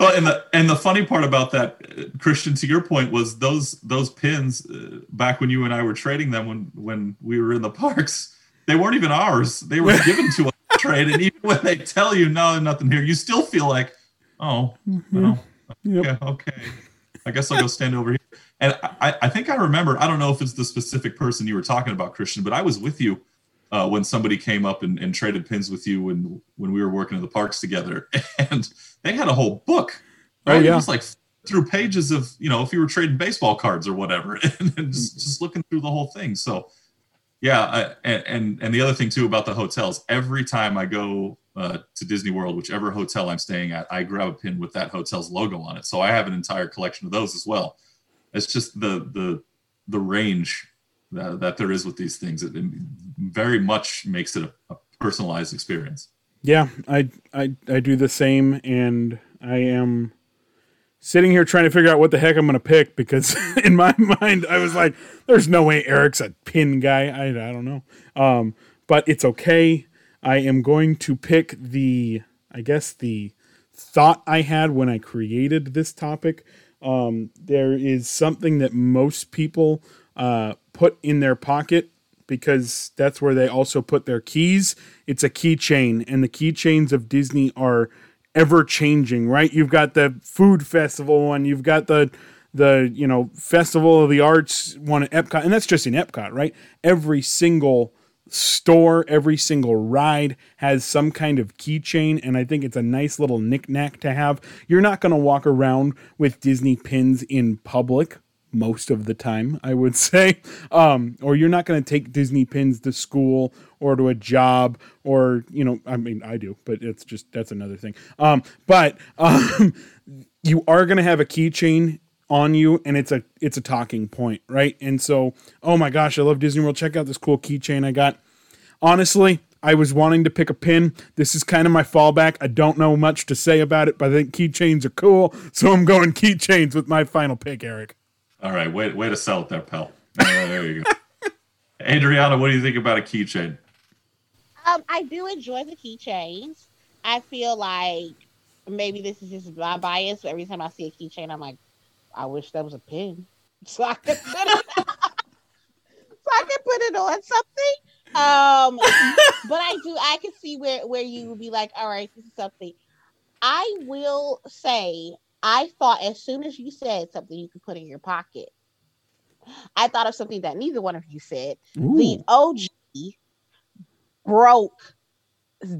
well, and the and the funny part about that, Christian, to your point, was those those pins uh, back when you and I were trading them when when we were in the parks. They weren't even ours. They were given to us trade, and even when they tell you no, nothing here, you still feel like, oh, mm-hmm. well, yep. okay, okay. I guess I'll go stand over here. and I, I think I remember. I don't know if it's the specific person you were talking about, Christian, but I was with you uh, when somebody came up and, and, traded pins with you when when we were working in the parks together, and they had a whole book. Right? Oh yeah, it was like through pages of you know if you were trading baseball cards or whatever, and just, just looking through the whole thing. So yeah, I, and and the other thing too about the hotels, every time I go uh, to Disney World, whichever hotel I'm staying at, I grab a pin with that hotel's logo on it. So I have an entire collection of those as well. It's just the the the range that, that there is with these things. It, it very much makes it a, a, personalized experience. Yeah, I, I I do the same, and I am sitting here trying to figure out what the heck I'm going to pick because in my mind I was like, "There's no way Erik's a pin guy." I I don't know, um, but it's okay. I am going to pick the I guess the thought I had when I created this topic. Um, there is something that most people uh, put in their pocket because that's where they also put their keys. It's a keychain, and the keychains of Disney are ever changing, right? You've got the food festival one, you've got the the you know festival of the arts one at Epcot, and that's just in Epcot, right? Every single store, every single ride has some kind of keychain, and I think it's a nice little knickknack to have. You're not going to walk around with Disney pins in public most of the time, I would say. Um, or you're not going to take Disney pins to school or to a job, or, you know, I mean, I do, but it's just, that's another thing. Um, but um, you are going to have a keychain on you and it's a it's a talking point right? And so oh my gosh i love disney world. Check out this cool keychain i got. Honestly i was wanting to pick a pin. This is kind of my fallback. I don't know much to say about it but i think keychains are cool. So i'm going keychains with my final pick Erik all right, way, way to sell it there, pal. Uh, there you go. Adriana, what do you think about a keychain? Um, I do enjoy the keychains. I feel like maybe this is just my bias, but every time I see a keychain, I'm like, I wish that was a pin. So I could put it so I could put it on something. Um but I do I can see where where you would be like, all right, this is something. I will say I thought as soon as you said something you could put in your pocket, I thought of something that neither one of you said. Ooh. The OG broke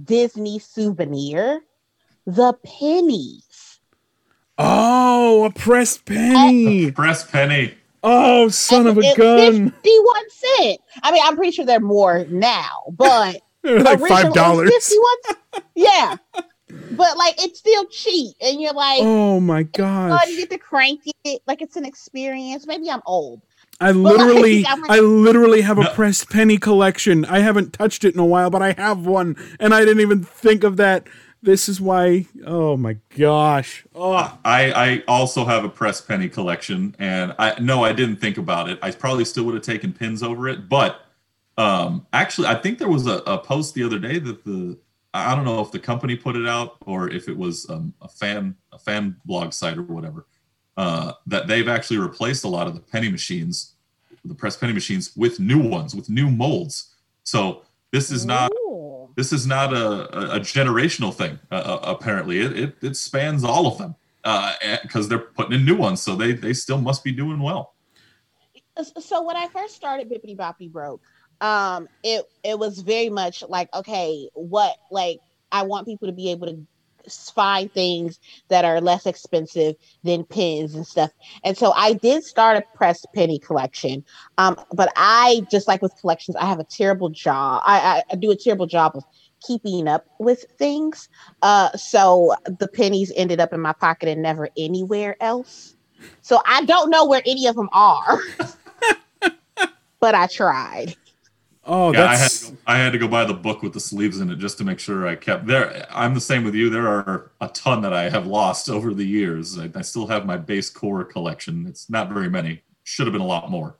Disney souvenir, the pennies. Oh, a pressed penny. A pressed penny. Oh, son of a gun. 51 cent. I mean, I'm pretty sure they're more now, but like $5. 51 Yeah but like it's still cheap, and you're like, oh my god, you get to crank it like it's an experience. Maybe I'm old. I literally, like, I literally have a no. pressed penny collection. I haven't touched it in a while, but I have one, and I didn't even think of that. This is why. Oh my gosh! Oh, I I also have a pressed penny collection, and I no, I didn't think about it. I probably still would have taken pins over it, but um, actually, I think there was a, a post the other day that the I don't know if the company put it out or if it was um, a fan a fan blog site or whatever. Uh, that they've actually replaced a lot of the penny machines, the press penny machines, with new ones with new molds. So this is not Ooh. this is not a, a generational thing. Uh, uh, apparently, it, it, it spans all of them because uh, they're putting in new ones. So they they still must be doing well. So when I first started Bibbidi Bobbidi Broke, um it it was very much like okay what like i want people to be able to find things that are less expensive than pins and stuff. And so i did start a pressed penny collection. Um but i just like with collections i have a terrible job i, I do a terrible job of keeping up with things. Uh so the pennies ended up in my pocket and never anywhere else. So i don't know where any of them are. But i tried Oh, yeah, I had, go, I had to go buy the book with the sleeves in it just to make sure I kept there. I'm the same with you. There are a ton that I have lost over the years. I, I still have my base core collection. It's not very many. Should have been a lot more,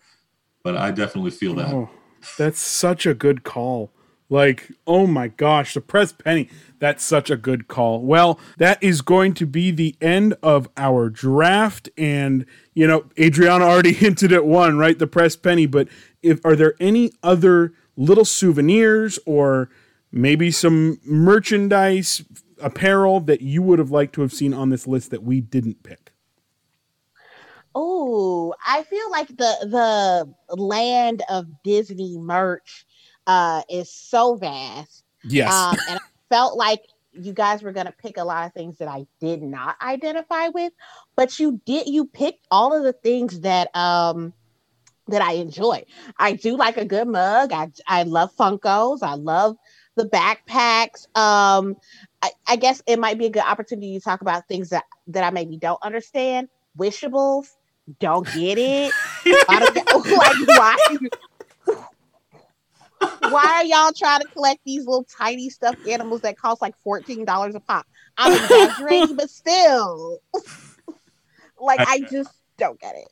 but I definitely feel that. Oh, that's such a good call. Like, oh my gosh, the press penny. That's such a good call. Well, that is going to be the end of our draft. And, you know, Adriana already hinted at one, right? The press penny. But if are there any other little souvenirs or maybe some merchandise, apparel that you would have liked to have seen on this list that we didn't pick? Oh, I feel like the the land of Disney merch uh is so vast. Yes. Um, and I felt like you guys were gonna pick a lot of things that I did not identify with, but you did you picked all of the things that um that I enjoy. I do like a good mug. I I love Funkos. I love the backpacks. Um, I, I guess it might be a good opportunity to talk about things that that I maybe don't understand. Wishables, don't get it. like why? Why are y'all trying to collect these little tiny stuffed animals that cost like fourteen dollars a pop? I'm exaggerating, but still, like I just don't get it.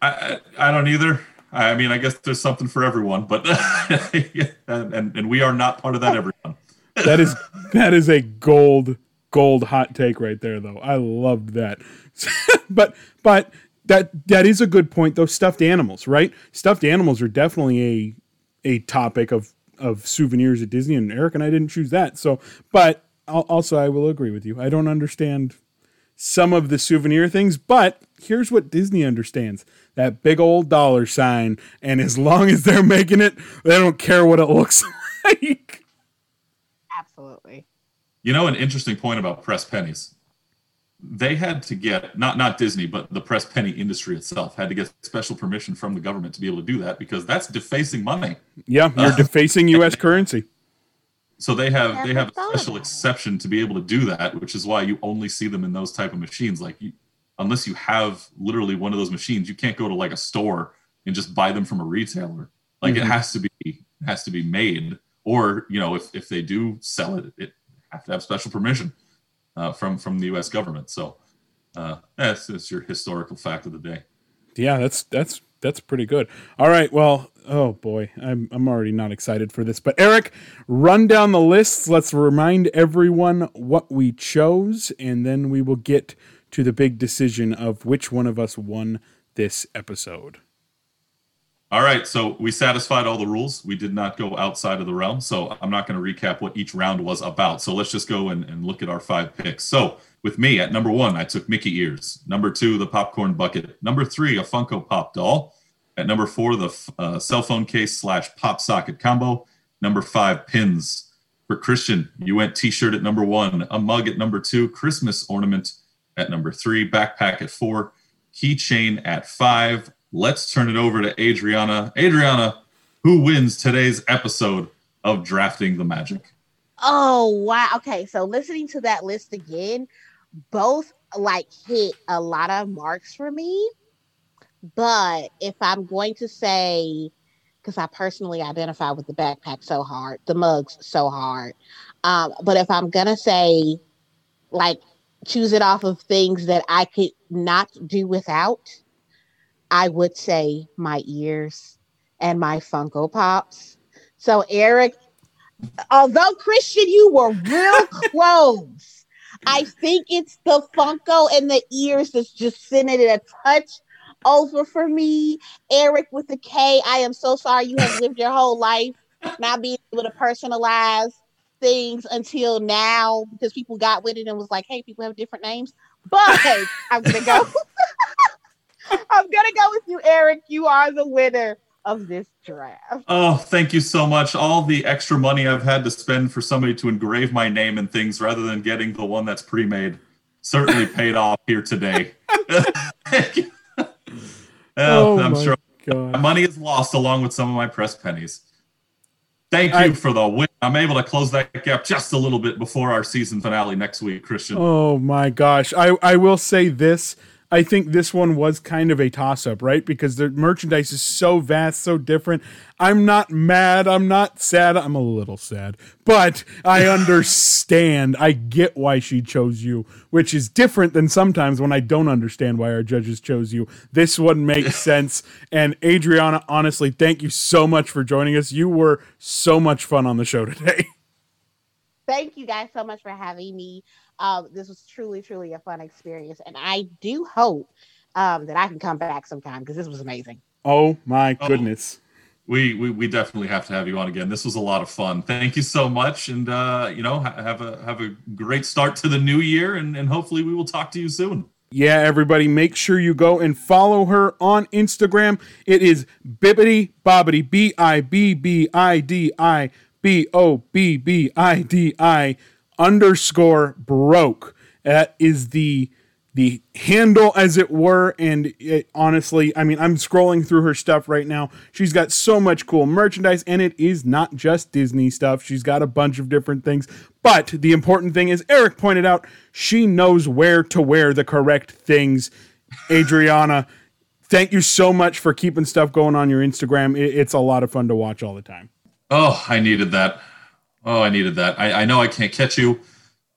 I, I, don't either. I mean, I guess there's something for everyone, but and, and and we are not part of that everyone. that is that is a gold gold hot take right there though. I loved that. but but that that is a good point though stuffed animals, right? Stuffed animals are definitely a a topic of of souvenirs at Disney and Erik and I didn't choose that. So, but also I will agree with you. I don't understand some of the souvenir things, but here's what Disney understands that big old dollar sign. And as long as they're making it, they don't care what it looks like. Absolutely. You know, an interesting point about press pennies. They had to get not not Disney, but the press penny industry itself had to get special permission from the government to be able to do that because that's defacing money. Yeah, you're uh, defacing U.S. currency. So they have they have a special exception to be able to do that, which is why you only see them in those type of machines. Like you, unless you have literally one of those machines, you can't go to like a store and just buy them from a retailer. Like mm-hmm. it has to be it has to be made, or you know, if if they do sell it, it have to have special permission uh, from from the U.S. government. So uh, that's, that's your historical fact of the day. Yeah, that's that's that's pretty good. All right, well, oh boy, I'm I'm already not excited for this. But Erik, run down the lists. Let's remind everyone what we chose, and then we will get to the big decision of which one of us won this episode. All right, so we satisfied all the rules. We did not go outside of the realm, so I'm not going to recap what each round was about. So let's just go and, and look at our five picks. So with me at number one, I took Mickey ears. Number two, the popcorn bucket. Number three, a Funko Pop doll. At number four, the uh, cell phone case slash pop socket combo. Number five, pins. For Christian, you went t shirt at number one, a mug at number two, Christmas ornament at number three, backpack at four, keychain at five. Let's turn it over to Adriana. Adriana, who wins today's episode of Drafting the Magic? Oh, wow. Okay. So listening to that list again, both like hit a lot of marks for me. But if I'm going to say, because I personally identify with the backpack so hard, the mugs so hard. Um, but if I'm gonna say, like, choose it off of things that I could not do without, I would say my ears and my Funko Pops. So, Erik, although Christian, you were real close. I think it's the Funko and the ears that's just sending it a touch over for me. Erik with the K, I am so sorry you have lived your whole life not being able to personalize things until now because people got with it and was like, hey, people have different names. But I'm gonna go. I'm gonna go with you, Erik. You are the winner of this draft. Oh, thank you so much. All the extra money I've had to spend for somebody to engrave my name and things rather than getting the one that's pre-made certainly paid off here today. thank you. Oh, oh, I'm sure God. money is lost along with some of my press pennies. Thank you I, for the win. I'm able to close that gap just a little bit before our season finale next week, Christian. Oh my gosh. I, I will say this. I think this one was kind of a toss up, right? Because the merchandise is so vast, so different. I'm not mad. I'm not sad. I'm a little sad, but I understand. I get why she chose you, which is different than sometimes when I don't understand why our judges chose you. This one makes sense. And Adriana, honestly, thank you so much for joining us. You were so much fun on the show today. Thank you guys so much for having me. Um, this was truly, truly a fun experience, and I do hope um, that I can come back sometime because this was amazing. Oh my oh, goodness. we, we we definitely have to have you on again. This was a lot of fun. Thank you so much, and uh, you know, ha- have a have a great start to the new year, and, and hopefully we will talk to you soon. Yeah, everybody, make sure you go and follow her on Instagram. It is Bibbidi Bobbidi, B I B B I D I B O B B I D I underscore broke. That is the the handle as it were and it, honestly i mean i'm scrolling through her stuff right now. She's got so much cool merchandise and it is not just disney stuff. She's got a bunch of different things. But the important thing is Erik pointed out she knows where to wear the correct things. Adriana thank you so much for keeping stuff going on your instagram. It, it's a lot of fun to watch all the time. Oh i needed that oh i needed that i, I know i can't catch you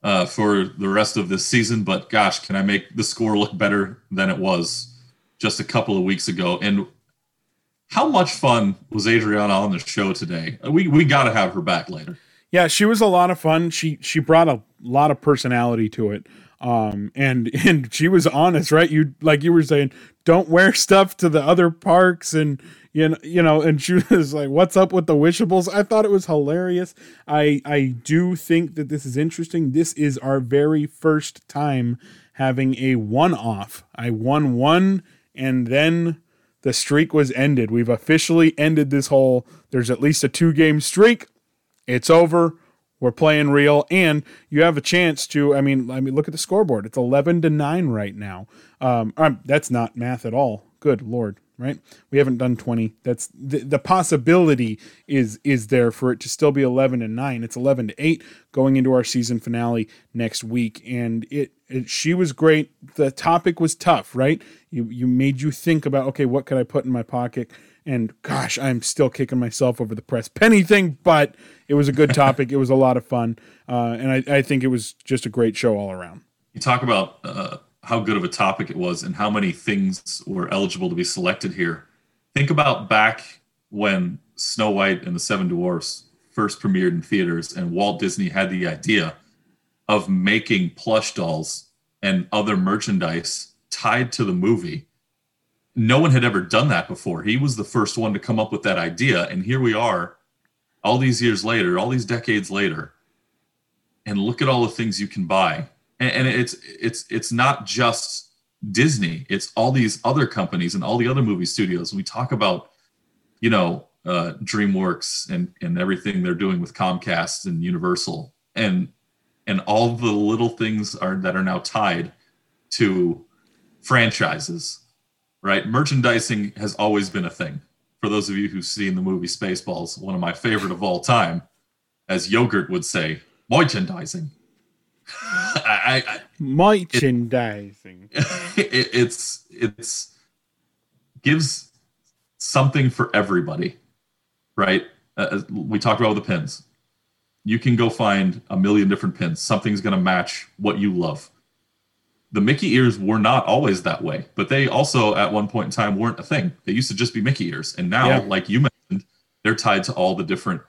uh, for the rest of this season. But gosh, can I make the score look better than it was just a couple of weeks ago? And how much fun was Adriana on the show today? We we got to have her back later. Yeah, she was a lot of fun. She she brought a lot of personality to it. Um and and she was honest, right? You like you were saying, don't wear stuff to the other parks and you know, you know, and was like, "What's up with the wishables?" I thought it was hilarious. I I do think that this is interesting. This is our very first time having a one-off. I won one, and then the streak was ended. We've officially ended this whole. There's at least a two-game streak. It's over. We're playing real, and you have a chance to. I mean, I mean, look at the scoreboard. It's eleven to nine right now. Um, um that's not math at all. Good lord right? We haven't done 20. That's the, the possibility is is there for it to still be 11 and 9. It's 11 to 8 going into our season finale next week and it, it she was great. The topic was tough, right? You you made you think about okay, what could I put in my pocket? And gosh, I'm still kicking myself over the press penny thing, but it was a good topic. it was a lot of fun, uh, and I, I think it was just a great show all around. You talk about uh, how good of a topic it was and how many things were eligible to be selected here. Think about back when Snow White and the Seven Dwarfs first premiered in theaters and Walt Disney had the idea of making plush dolls and other merchandise tied to the movie. No one had ever done that before. He was the first one to come up with that idea. And here we are, all these years later, all these decades later. And look at all the things you can buy and, and it's it's it's not just Disney; it's all these other companies and all the other movie studios. We talk about, you know, uh, DreamWorks and and everything they're doing with Comcast and Universal, and and all the little things are that are now tied to franchises, right? Merchandising has always been a thing. For those of you who've seen the movie Spaceballs, one of my favorite of all time, as Yogurt would say, merchandising. I, I, merchandising. It, it, it's it's gives something for everybody, right? Uh, we talked about the pins. You can go find a million different pins. Something's going to match what you love. The Mickey ears were not always that way, but they also at one point in time weren't a thing. They used to just be Mickey ears, and now, yeah. like you mentioned, they're tied to all the different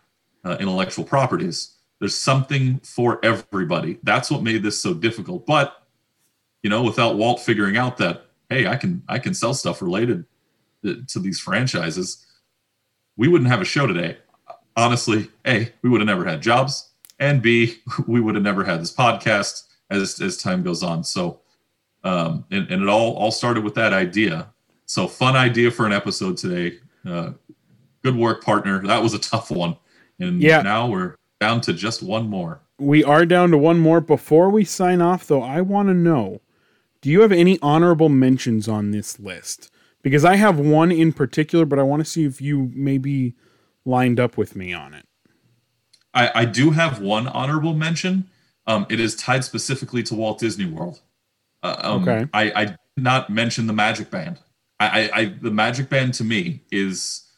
uh, intellectual properties. There's something for everybody. That's what made this so difficult. But you know, without Walt figuring out that hey, I can I can sell stuff related to these franchises, we wouldn't have a show today. Honestly, A, we would have never had jobs, and B, we would have never had this podcast as as time goes on. So um, and, and it all all started with that idea. So fun idea for an episode today. Uh, good work, partner. That was a tough one. And yeah. now we're down to just one more. We are down to one more. Before we sign off, though, I want to know do you have any honorable mentions on this list? Because I have one in particular, but I want to see if you maybe lined up with me on it. I, I do have one honorable mention. Um, it is tied specifically to Walt Disney World. Uh, um, okay. I, I did not mention the Magic Band. I, I, I the Magic Band to me is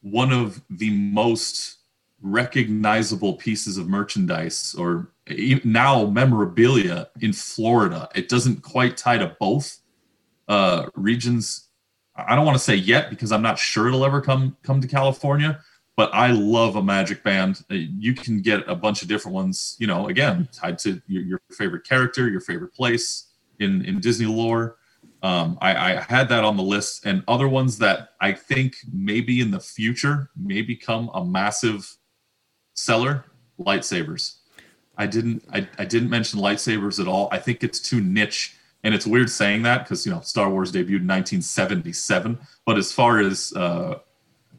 one of the most recognizable pieces of merchandise or now memorabilia in Florida. It doesn't quite tie to both uh, regions. I don't want to say yet because I'm not sure it'll ever come come to California. But I love a magic band. Uh, you can get a bunch of different ones. You know, again, tied to your, your favorite character, your favorite place in in Disney lore. Um, I, I, had that on the list, and other ones that I think maybe in the future may become a massive seller lightsabers. I didn't I, I didn't mention lightsabers at all. I think it's too niche and it's weird saying that because you know Star Wars debuted in 1977. But as far as uh,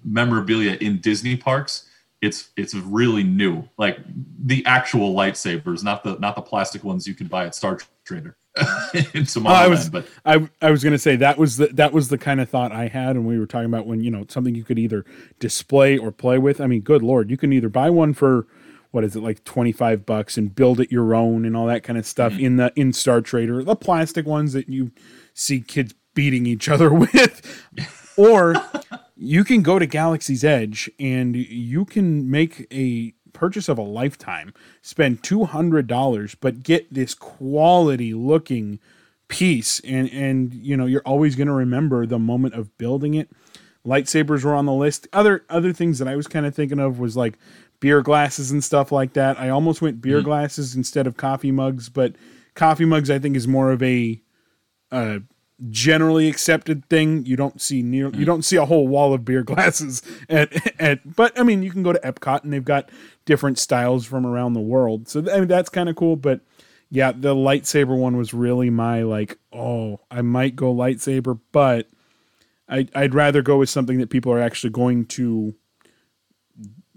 memorabilia in Disney parks, it's it's really new. Like the actual lightsabers, not the not the plastic ones you can buy at Star Trader. in Tomorrowland, I was, I, I was going to say that was the that was the kind of thought I had when we were talking about when you know something you could either display or play with. I mean, good lord, you can either buy one for what is it like 25 bucks and build it your own and all that kind of stuff mm-hmm. in the in Star Trader, the plastic ones that you see kids beating each other with. or you can go to Galaxy's Edge and you can make a purchase of a lifetime, spend $200 but get this quality looking piece and and you know, you're always going to remember the moment of building it. Lightsabers were on the list. Other other things that I was kind of thinking of was like beer glasses and stuff like that. I almost went beer mm-hmm. glasses instead of coffee mugs, but coffee mugs I think is more of a uh, generally accepted thing. You don't see near you mm. don't see a whole wall of beer glasses at at but I mean you can go to Epcot and they've got different styles from around the world. So I mean, that's kind of cool, but yeah, the lightsaber one was really my like, oh, I might go lightsaber, but I I'd rather go with something that people are actually going to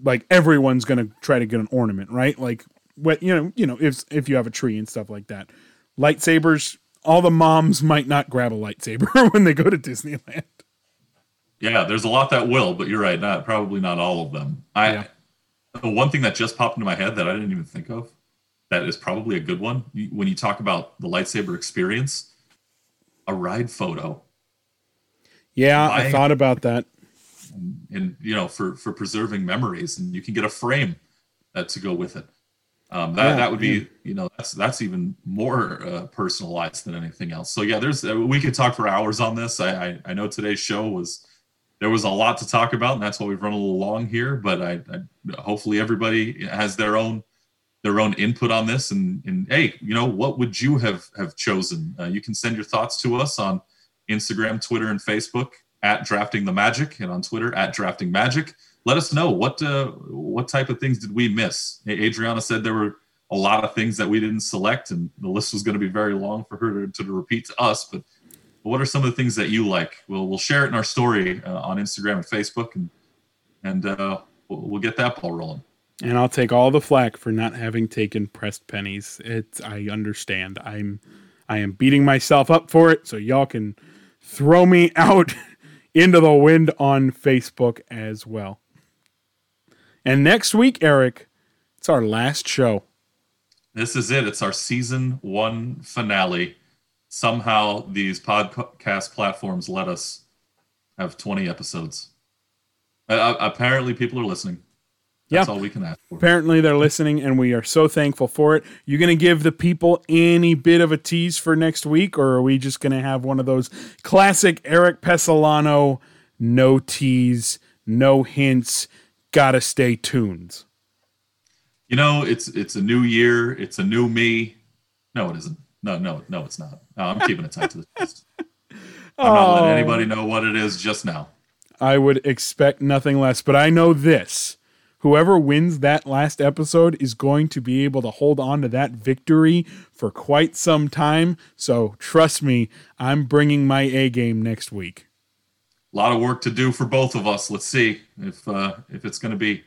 like everyone's going to try to get an ornament, right? Like what you know, you know, if if you have a tree and stuff like that. Lightsabers, all the moms might not grab a lightsaber when they go to Disneyland. Yeah, there's a lot that will, but you're right, not probably not all of them. I yeah. the one thing that just popped into my head that I didn't even think of that is probably a good one when you talk about the lightsaber experience, a ride photo. Yeah, I thought about that and, and, you know for for preserving memories and you can get a frame uh, to go with it um, that yeah, that would be you know that's that's even more uh, personalized than anything else. So yeah there's uh, we could talk for hours on this. I, I, I know today's show was there was a lot to talk about and that's why we've run a little long here but I, I hopefully everybody has their own their own input on this and and hey you know what would you have have chosen? Uh, you can send your thoughts to us on instagram twitter and facebook at drafting the magic and on Twitter at drafting magic. Let us know what uh, what type of things did we miss. Adriana said there were a lot of things that we didn't select, and the list was going to be very long for her to, to repeat to us. But, what are some of the things that you like? We'll we'll share it in our story uh, on Instagram and Facebook, and and uh, we'll, we'll get that ball rolling. And I'll take all the flack for not having taken pressed pennies. It's I understand. I'm I am beating myself up for it, so y'all can throw me out into the wind on Facebook as well. And next week, Erik, it's our last show. This is it. It's our season one finale. Somehow, these podcast platforms let us have 20 episodes. Uh, apparently, people are listening. That's yeah. all we can ask for. Apparently, they're listening, and we are so thankful for it. You going to give the people any bit of a tease for next week, or are we just going to have one of those classic Erik Pessolano, no tease, no hints, gotta stay tuned? You know, it's it's a new year, it's a new me. No, it isn't. No, no, no, it's not. No, I'm keeping it tight to the chest. I'm not letting anybody oh. know what it is just now. I would expect nothing less, but I know this whoever wins that last episode is going to be able to hold on to that victory for quite some time. So trust me, I'm bringing my A game next week. A lot of work to do for both of us. Let's see if uh, if it's going to be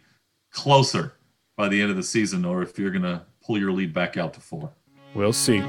closer by the end of the season, or if you're going to pull your lead back out to four. We'll see.